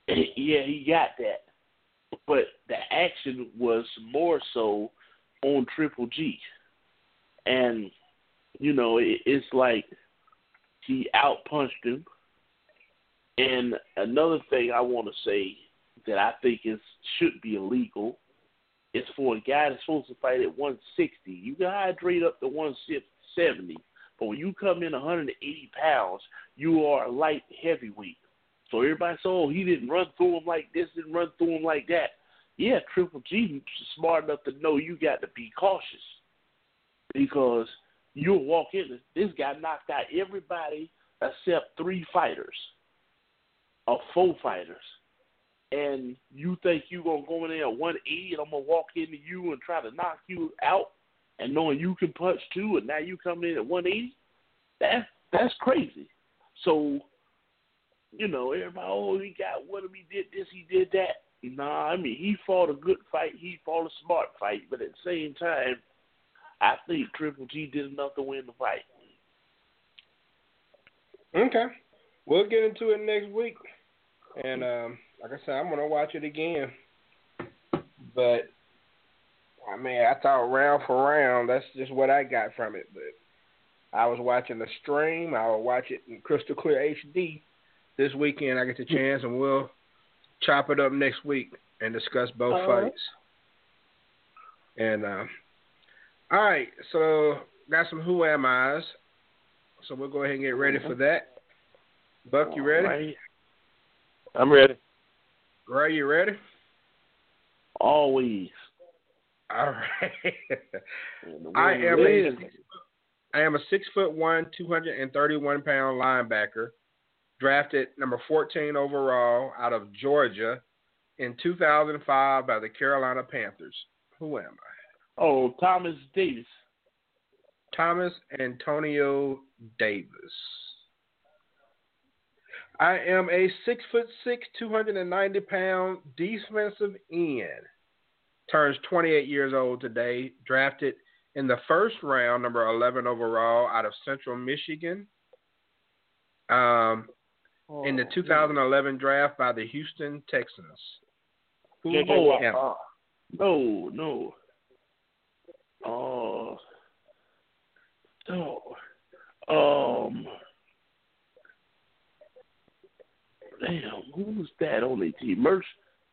yeah, he got that. But the action was more so on Triple G. And, you know, it, it's like he outpunched him. And another thing I want to say that I think is should be illegal is for a guy that's supposed to fight at 160. You can hydrate up to 170, but when you come in 180 pounds, you are a light heavyweight. So everybody said, oh, he didn't run through him like this, didn't run through him like that. Yeah, Triple G is smart enough to know you got to be cautious because you'll walk in. This guy knocked out everybody except three fighters or four fighters and you think you're gonna go in there at 180 and I'm gonna walk into you and try to knock you out, and knowing you can punch too, and now you come in at 180, that's that's crazy. So, you know, everybody, oh, he got what him, he did this, he did that. Nah, I mean, he fought a good fight, he fought a smart fight, but at the same time, I think Triple G did enough to win the fight. Okay. We'll get into it next week. And um, like I said, I'm gonna watch it again. But I mean, I thought round for round, that's just what I got from it. But I was watching the stream. I will watch it in crystal clear HD this weekend. I get the chance, and we'll chop it up next week and discuss both All right. fights. And uh, all right, so got some who am I's. So we'll go ahead and get ready for that. Buck, you ready? Right. I'm ready. Ray, you ready? Always. All right. I am a six, I am a six foot one, two hundred and thirty one pound linebacker, drafted number fourteen overall out of Georgia in 2005 by the Carolina Panthers. Who am I? Oh, Thomas Davis. Thomas Antonio Davis. I am a six foot six, 290 pound defensive end. Turns 28 years old today. Drafted in the first round, number 11 overall, out of Central Michigan. Um, in the 2011 draft by the Houston Texans. Who Oh, am I? uh, no, no. Oh, oh, um, damn, who was that on the team? Merc,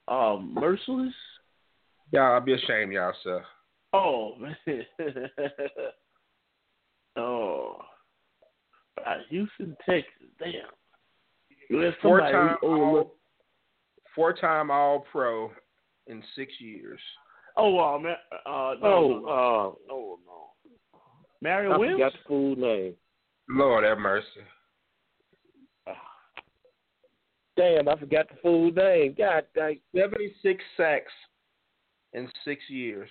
um, Mercilus. Y'all, I'll be ashamed, y'all, sir. Oh man. oh, Houston, Texas. Damn. There's Four time all, four time All Pro in six years. Oh, uh, man. Uh, no, Oh, no, uh, oh no. Mario I Williams. forgot the fool name. Lord have mercy. Damn, I forgot the full name. God dang. 76 sacks in six years.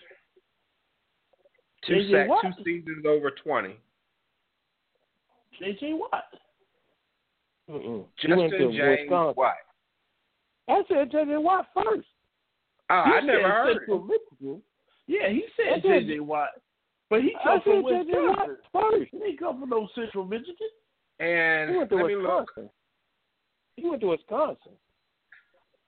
Two JJ sacks, Watt? two seasons over 20. J.J. Watt. Mm-mm. He went to Justin James Wisconsin. White. I said J.J. Watt first. Oh, He I never said heard. Central Michigan. Yeah, he said I said- J.J. Watt. But he I come from said J.J. Watt Wisconsin. first. He didn't come from no Central Michigan. And He went to let me look. Wisconsin. He went to Wisconsin.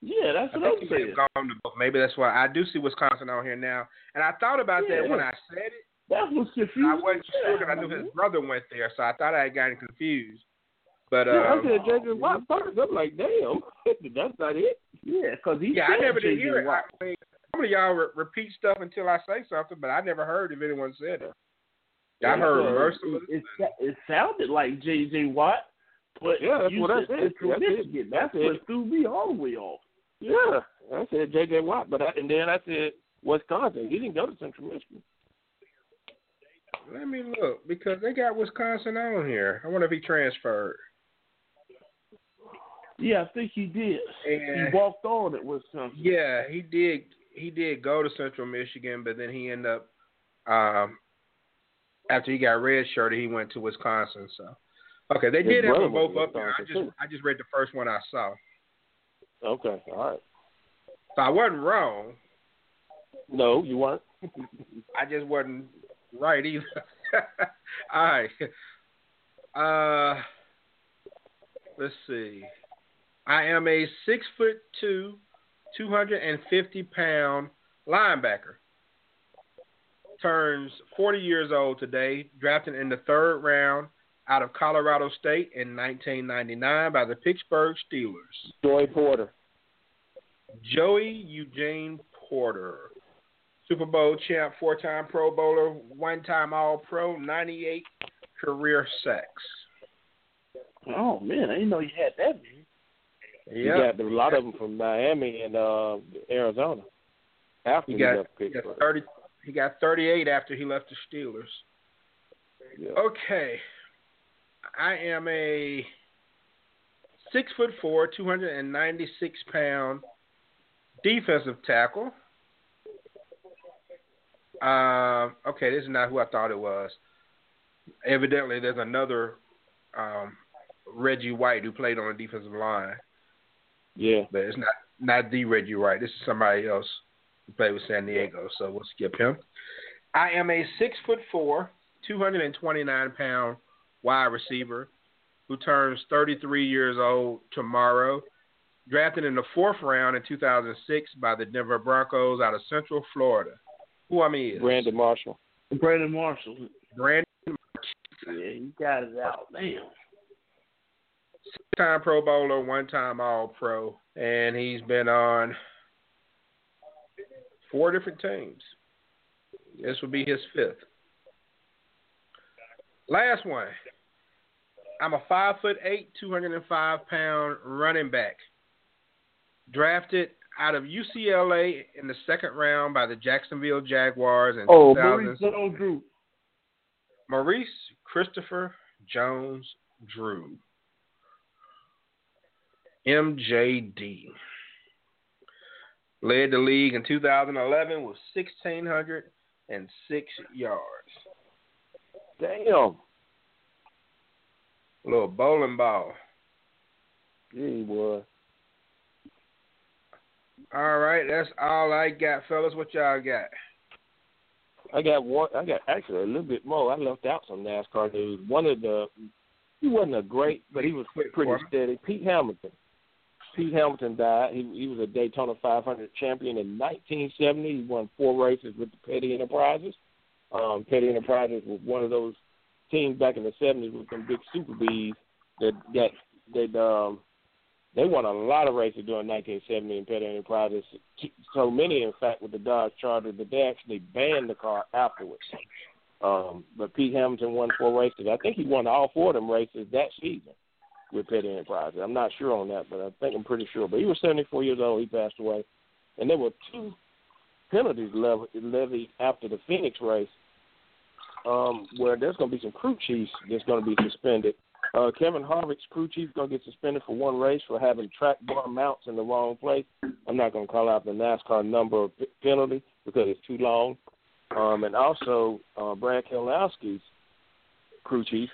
Yeah, that's I what I'm saying. gone to. Maybe that's why I do see Wisconsin on here now. And I thought about that when I said it. That was confusing. I wasn't Yeah, sure because I knew his brother went there, so I thought I had gotten confused. But Yeah, um, I said J.J. Watt first. I'm like, damn, that's not it. Yeah, because he yeah, I never did hear it. I mean, some of y'all re- repeat stuff until I say something, but I never heard if anyone said it. I heard Yeah, Mercilus. It, it, it sounded like J.J. Watt, but Yeah, that's you what I said said. That's it. Michigan. That's That's what threw me all the way off. Yeah, I said J.J. Watt, but I, and then I said Wisconsin. He didn't go to Central Michigan. Let me look because they got Wisconsin on here. I wonder if he transferred. Yeah, I think he did. And- he walked on at Wisconsin. Yeah, he did. He did go to Central Michigan, but then he ended up um, after he got redshirted, he went to Wisconsin. So, okay, they His did have them both up there. I just too. I just read the first one I saw, Okay, all right. so I wasn't wrong. No, you weren't. I just wasn't right either. All right. Uh, let's see. I am a six foot two, two hundred and fifty pound linebacker. Turns forty years old today. Drafted in the third round out of Colorado State in 1999 by the Pittsburgh Steelers. Joey Porter. Joey Eugene Porter. Super Bowl champ, four time Pro Bowler, one time All Pro, 98 career sacks. Oh man, I didn't know you had that many. He got a lot of them from Miami and uh, Arizona. After He he, got, he got 30 he got 38 after he left the Steelers. Yeah. Okay. I am a six foot four, 296 pound defensive tackle. Uh, okay, this is not who I thought it was. Evidently, there's another um, Reggie White who played on the defensive line, Yeah. but it's not not the Reggie White. This is somebody else who played with San Diego, so we'll skip him. I am a six foot four, 229 pound wide receiver who turns 33 years old tomorrow. Drafted in the fourth round in 2006 by the Denver Broncos out of Central Florida. Who I mean is Brandon Marshall. Brandon Marshall. Brandon, Marshall. Yeah, he got it out. Damn. time Pro Bowler, one time All Pro, and he's been on four different teams. This will be his fifth. Last one. I'm a five foot eight, two hundred and five pound running back. Drafted out of UCLA in the second round by the Jacksonville Jaguars in Oh, 2000. Maurice Jones-Drew. Maurice Christopher Jones Drew. MJD. Led the league in 2011 with 1,606 yards. Damn. Little bowling ball. Yeah, he was. All right, that's all I got, fellas. What y'all got? I got one. I got actually a little bit more. I left out some NASCAR news. One of the he wasn't a great, but he was pretty steady. Pete Hamilton. Pete Hamilton died. He he was a Daytona 500 champion in 1970. He won four races with the Petty Enterprises. Um, Petty Enterprises was one of those teams back in the 70s with some big Super Bs that that that um they won a lot of races during 1970 in Petty Enterprises. So many, in fact, with the Dodge Charger that they actually banned the car afterwards. Um, but Pete Hamilton won four races. I think he won all four of them races that season with Petty Enterprises. I'm not sure on that, but I think I'm pretty sure. But he was 74 years old. He passed away, and there were two penalties levied after the Phoenix race, um, where there's going to be some crew chiefs that's going to be suspended. Uh, Kevin Harvick's crew chief going to get suspended for one race for having track bar mounts in the wrong place. I'm not going to call out the NASCAR number of penalty because it's too long. Um, and also, uh, Brad Keselowski's crew chief,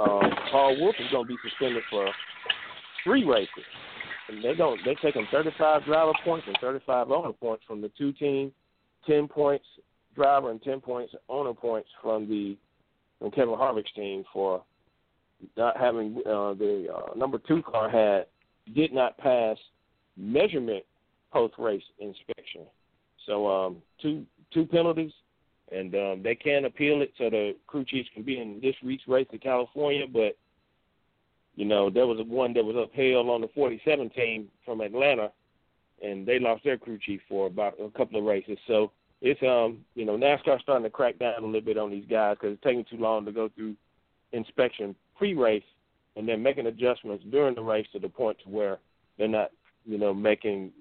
um, Paul Wolfe, is going to be suspended for three races. And they're going they're taking 35 driver points and 35 owner points from the two teams, 10 points driver and 10 points owner points from the from Kevin Harvick's team for not having uh, the uh, number two car had did not pass measurement post race inspection. So um, two two penalties, and um, they can appeal it so the crew chiefs can be in this week's race in California. But you know there was one that was upheld on the 47 team from Atlanta, and they lost their crew chief for about a couple of races. So it's um you know NASCAR starting to crack down a little bit on these guys because it's taking too long to go through inspection pre-race and then making adjustments during the race to the point to where they're not, you know, making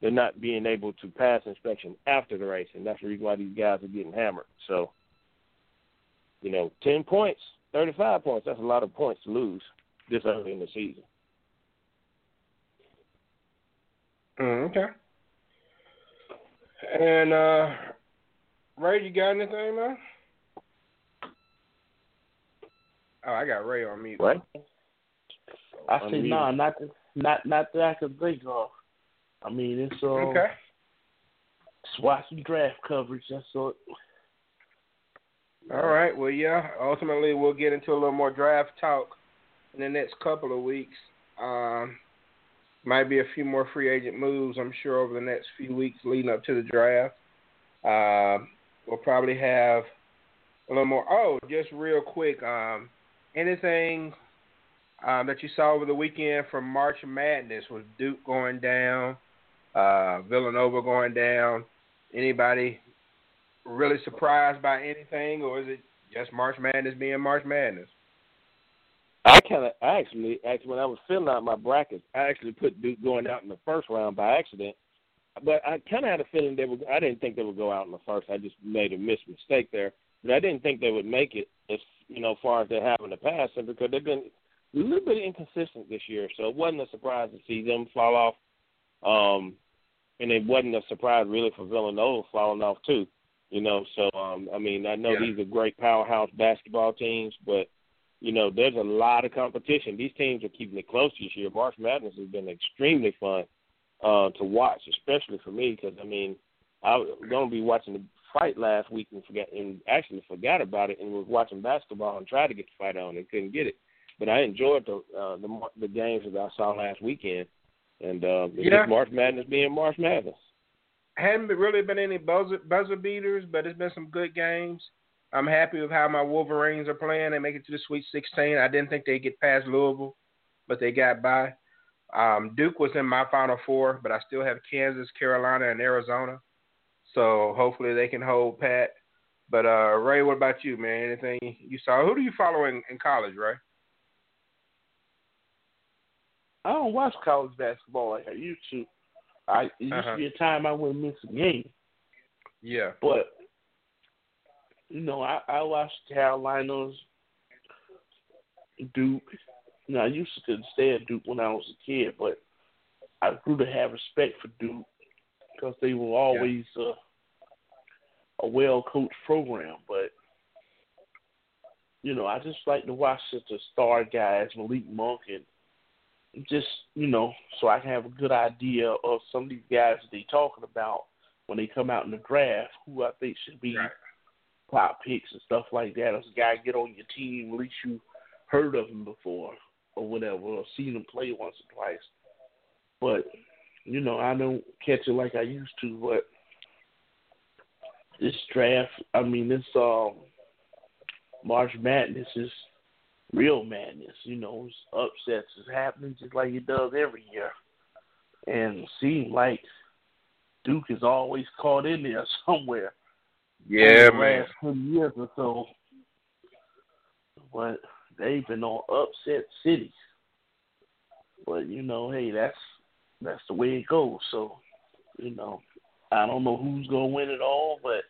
they're not being able to pass inspection after the race, and that's the reason why these guys are getting hammered. So, you know, ten points, thirty-five points, that's a lot of points to lose this early in the season. Mm, okay. And uh Ray, you got anything, man? Oh, I got Ray on mute. What? I say no, nah, not that, not not that I can think of. I mean, it's uh, okay. Just watch some draft coverage. That's all. All right. Well, yeah. Ultimately, we'll get into a little more draft talk in the next couple of weeks. Um, might be a few more free agent moves, I'm sure, over the next few weeks leading up to the draft. Uh, we'll probably have a little more. Oh, just real quick. Um, anything um, that you saw over the weekend from March Madness with Duke going down, uh, Villanova going down? Anybody really surprised by anything, or is it just March Madness being March Madness? I kind of, I actually, actually, when I was filling out my brackets, I actually put Duke going out in the first round by accident. But I kind of had a feeling they would. I didn't think they would go out in the first. I just made a mis mistake there. But I didn't think they would make it as you know, far as they have in the past, and because they've been a little bit inconsistent this year, so it wasn't a surprise to see them fall off. Um, and it wasn't a surprise really for Villanova falling off too. You know, so um, I mean, I know Yeah. these are great powerhouse basketball teams, but you know, there's a lot of competition. These teams are keeping it close this year. March Madness has been extremely fun uh, to watch, especially for me, because I mean, I was going to be watching the fight last week and forgot and actually forgot about it and was watching basketball and tried to get the fight on and couldn't get it. But I enjoyed the uh, the the games that I saw last weekend, and uh, it's Yeah. March Madness being March Madness. Hadn't really been any buzzer, buzzer beaters, but it's been some good games. I'm happy with how my Wolverines are playing. They make it to the Sweet 16. I didn't think they'd get past Louisville, but they got by. Um, Duke was in my Final Four, but I still have Kansas, Carolina, and Arizona. So hopefully they can hold pat. But uh, Ray, what about you, man? Anything you saw? Who do you follow in, in college, Ray? I don't watch college basketball like I used to. I it used Uh-huh. to be a time I wouldn't miss a game, Yeah. but you know I I watched Carolinas, Duke. You know, I used to couldn't stay at Duke when I was a kid, but I grew to have respect for Duke. because they were always uh, a well coached program. But you know, I just like to watch such a star guys, Malik Monk, and just you know, so I can have a good idea of some of these guys that they talking about when they come out in the draft, who I think should be Right. Top picks and stuff like that. As a guy get on your team, at least you heard of him before or whatever, or seen him play once or twice. But you know, I don't catch it like I used to. But this draft, I mean, this um March Madness is real madness. You know, it's upsets is happening just like it does every year, and it seems like Duke is always caught in there somewhere. Yeah, man. Last years or so, but they've been on upset cities. But you know, hey, that's that's the way it goes. So, you know, I don't know who's gonna win it all, but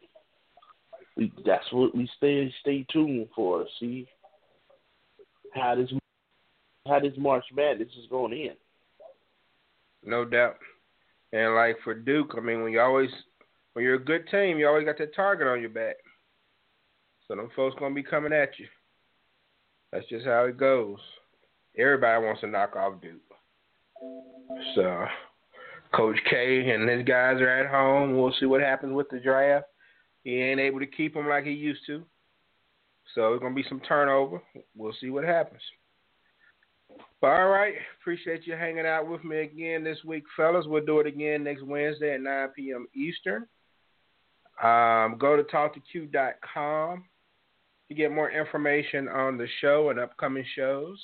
we that's what we stay stay tuned for see how this how this March Madness is going to end. No doubt. And like for Duke, I mean, when you always when you're a good team, you always got that target on your back. So them folks gonna be coming at you. That's just how it goes. Everybody wants to knock off Duke. So Coach K and his guys are at home. We'll see what happens with the draft. He ain't able to keep them like he used to. So it's gonna be some turnover. We'll see what happens. But all right, appreciate you hanging out with me again this week, fellas. We'll do it again next Wednesday at 9 p.m. Eastern. Um, go to Talk2Q.com to get more information on the show and upcoming shows.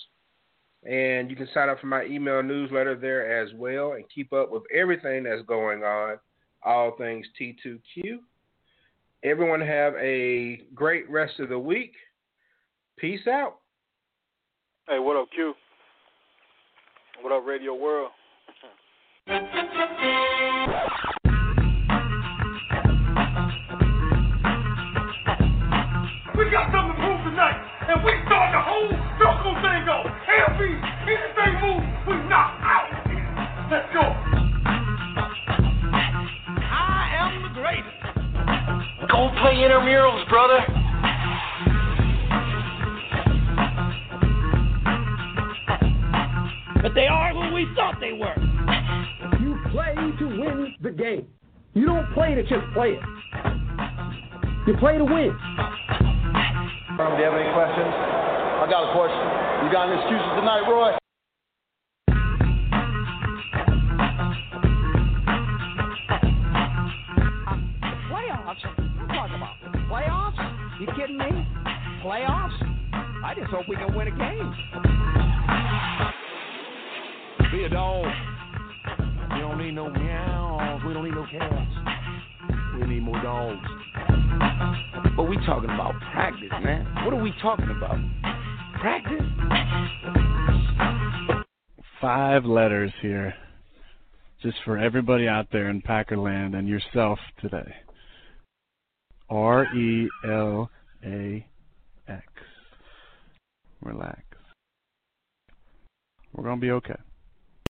And you can sign up for my email newsletter there as well and keep up with everything that's going on, all things T2Q. Everyone have a great rest of the week. Peace out. Hey, what up, Q? What up, Radio World? We got something to prove tonight, and we start the whole circle thing go. LB, anything move, we knock out. Let's go. I am the greatest. Go play intramurals, brother. But they are who we thought they were. You play to win the game. You don't play to just play it. You play to win. Do you have any questions? I got a question. You got any excuses tonight, Roy? Playoffs? I'm talking about playoffs. You kidding me? Playoffs? I just hope we can win a game. Be a dog. We don't need no meows. We don't need no cats. We need more dogs. But we talking about practice, man. What are we talking about? Practice? Five letters here, just for everybody out there in Packerland and yourself today. R E L A X. Relax. We're gonna be okay.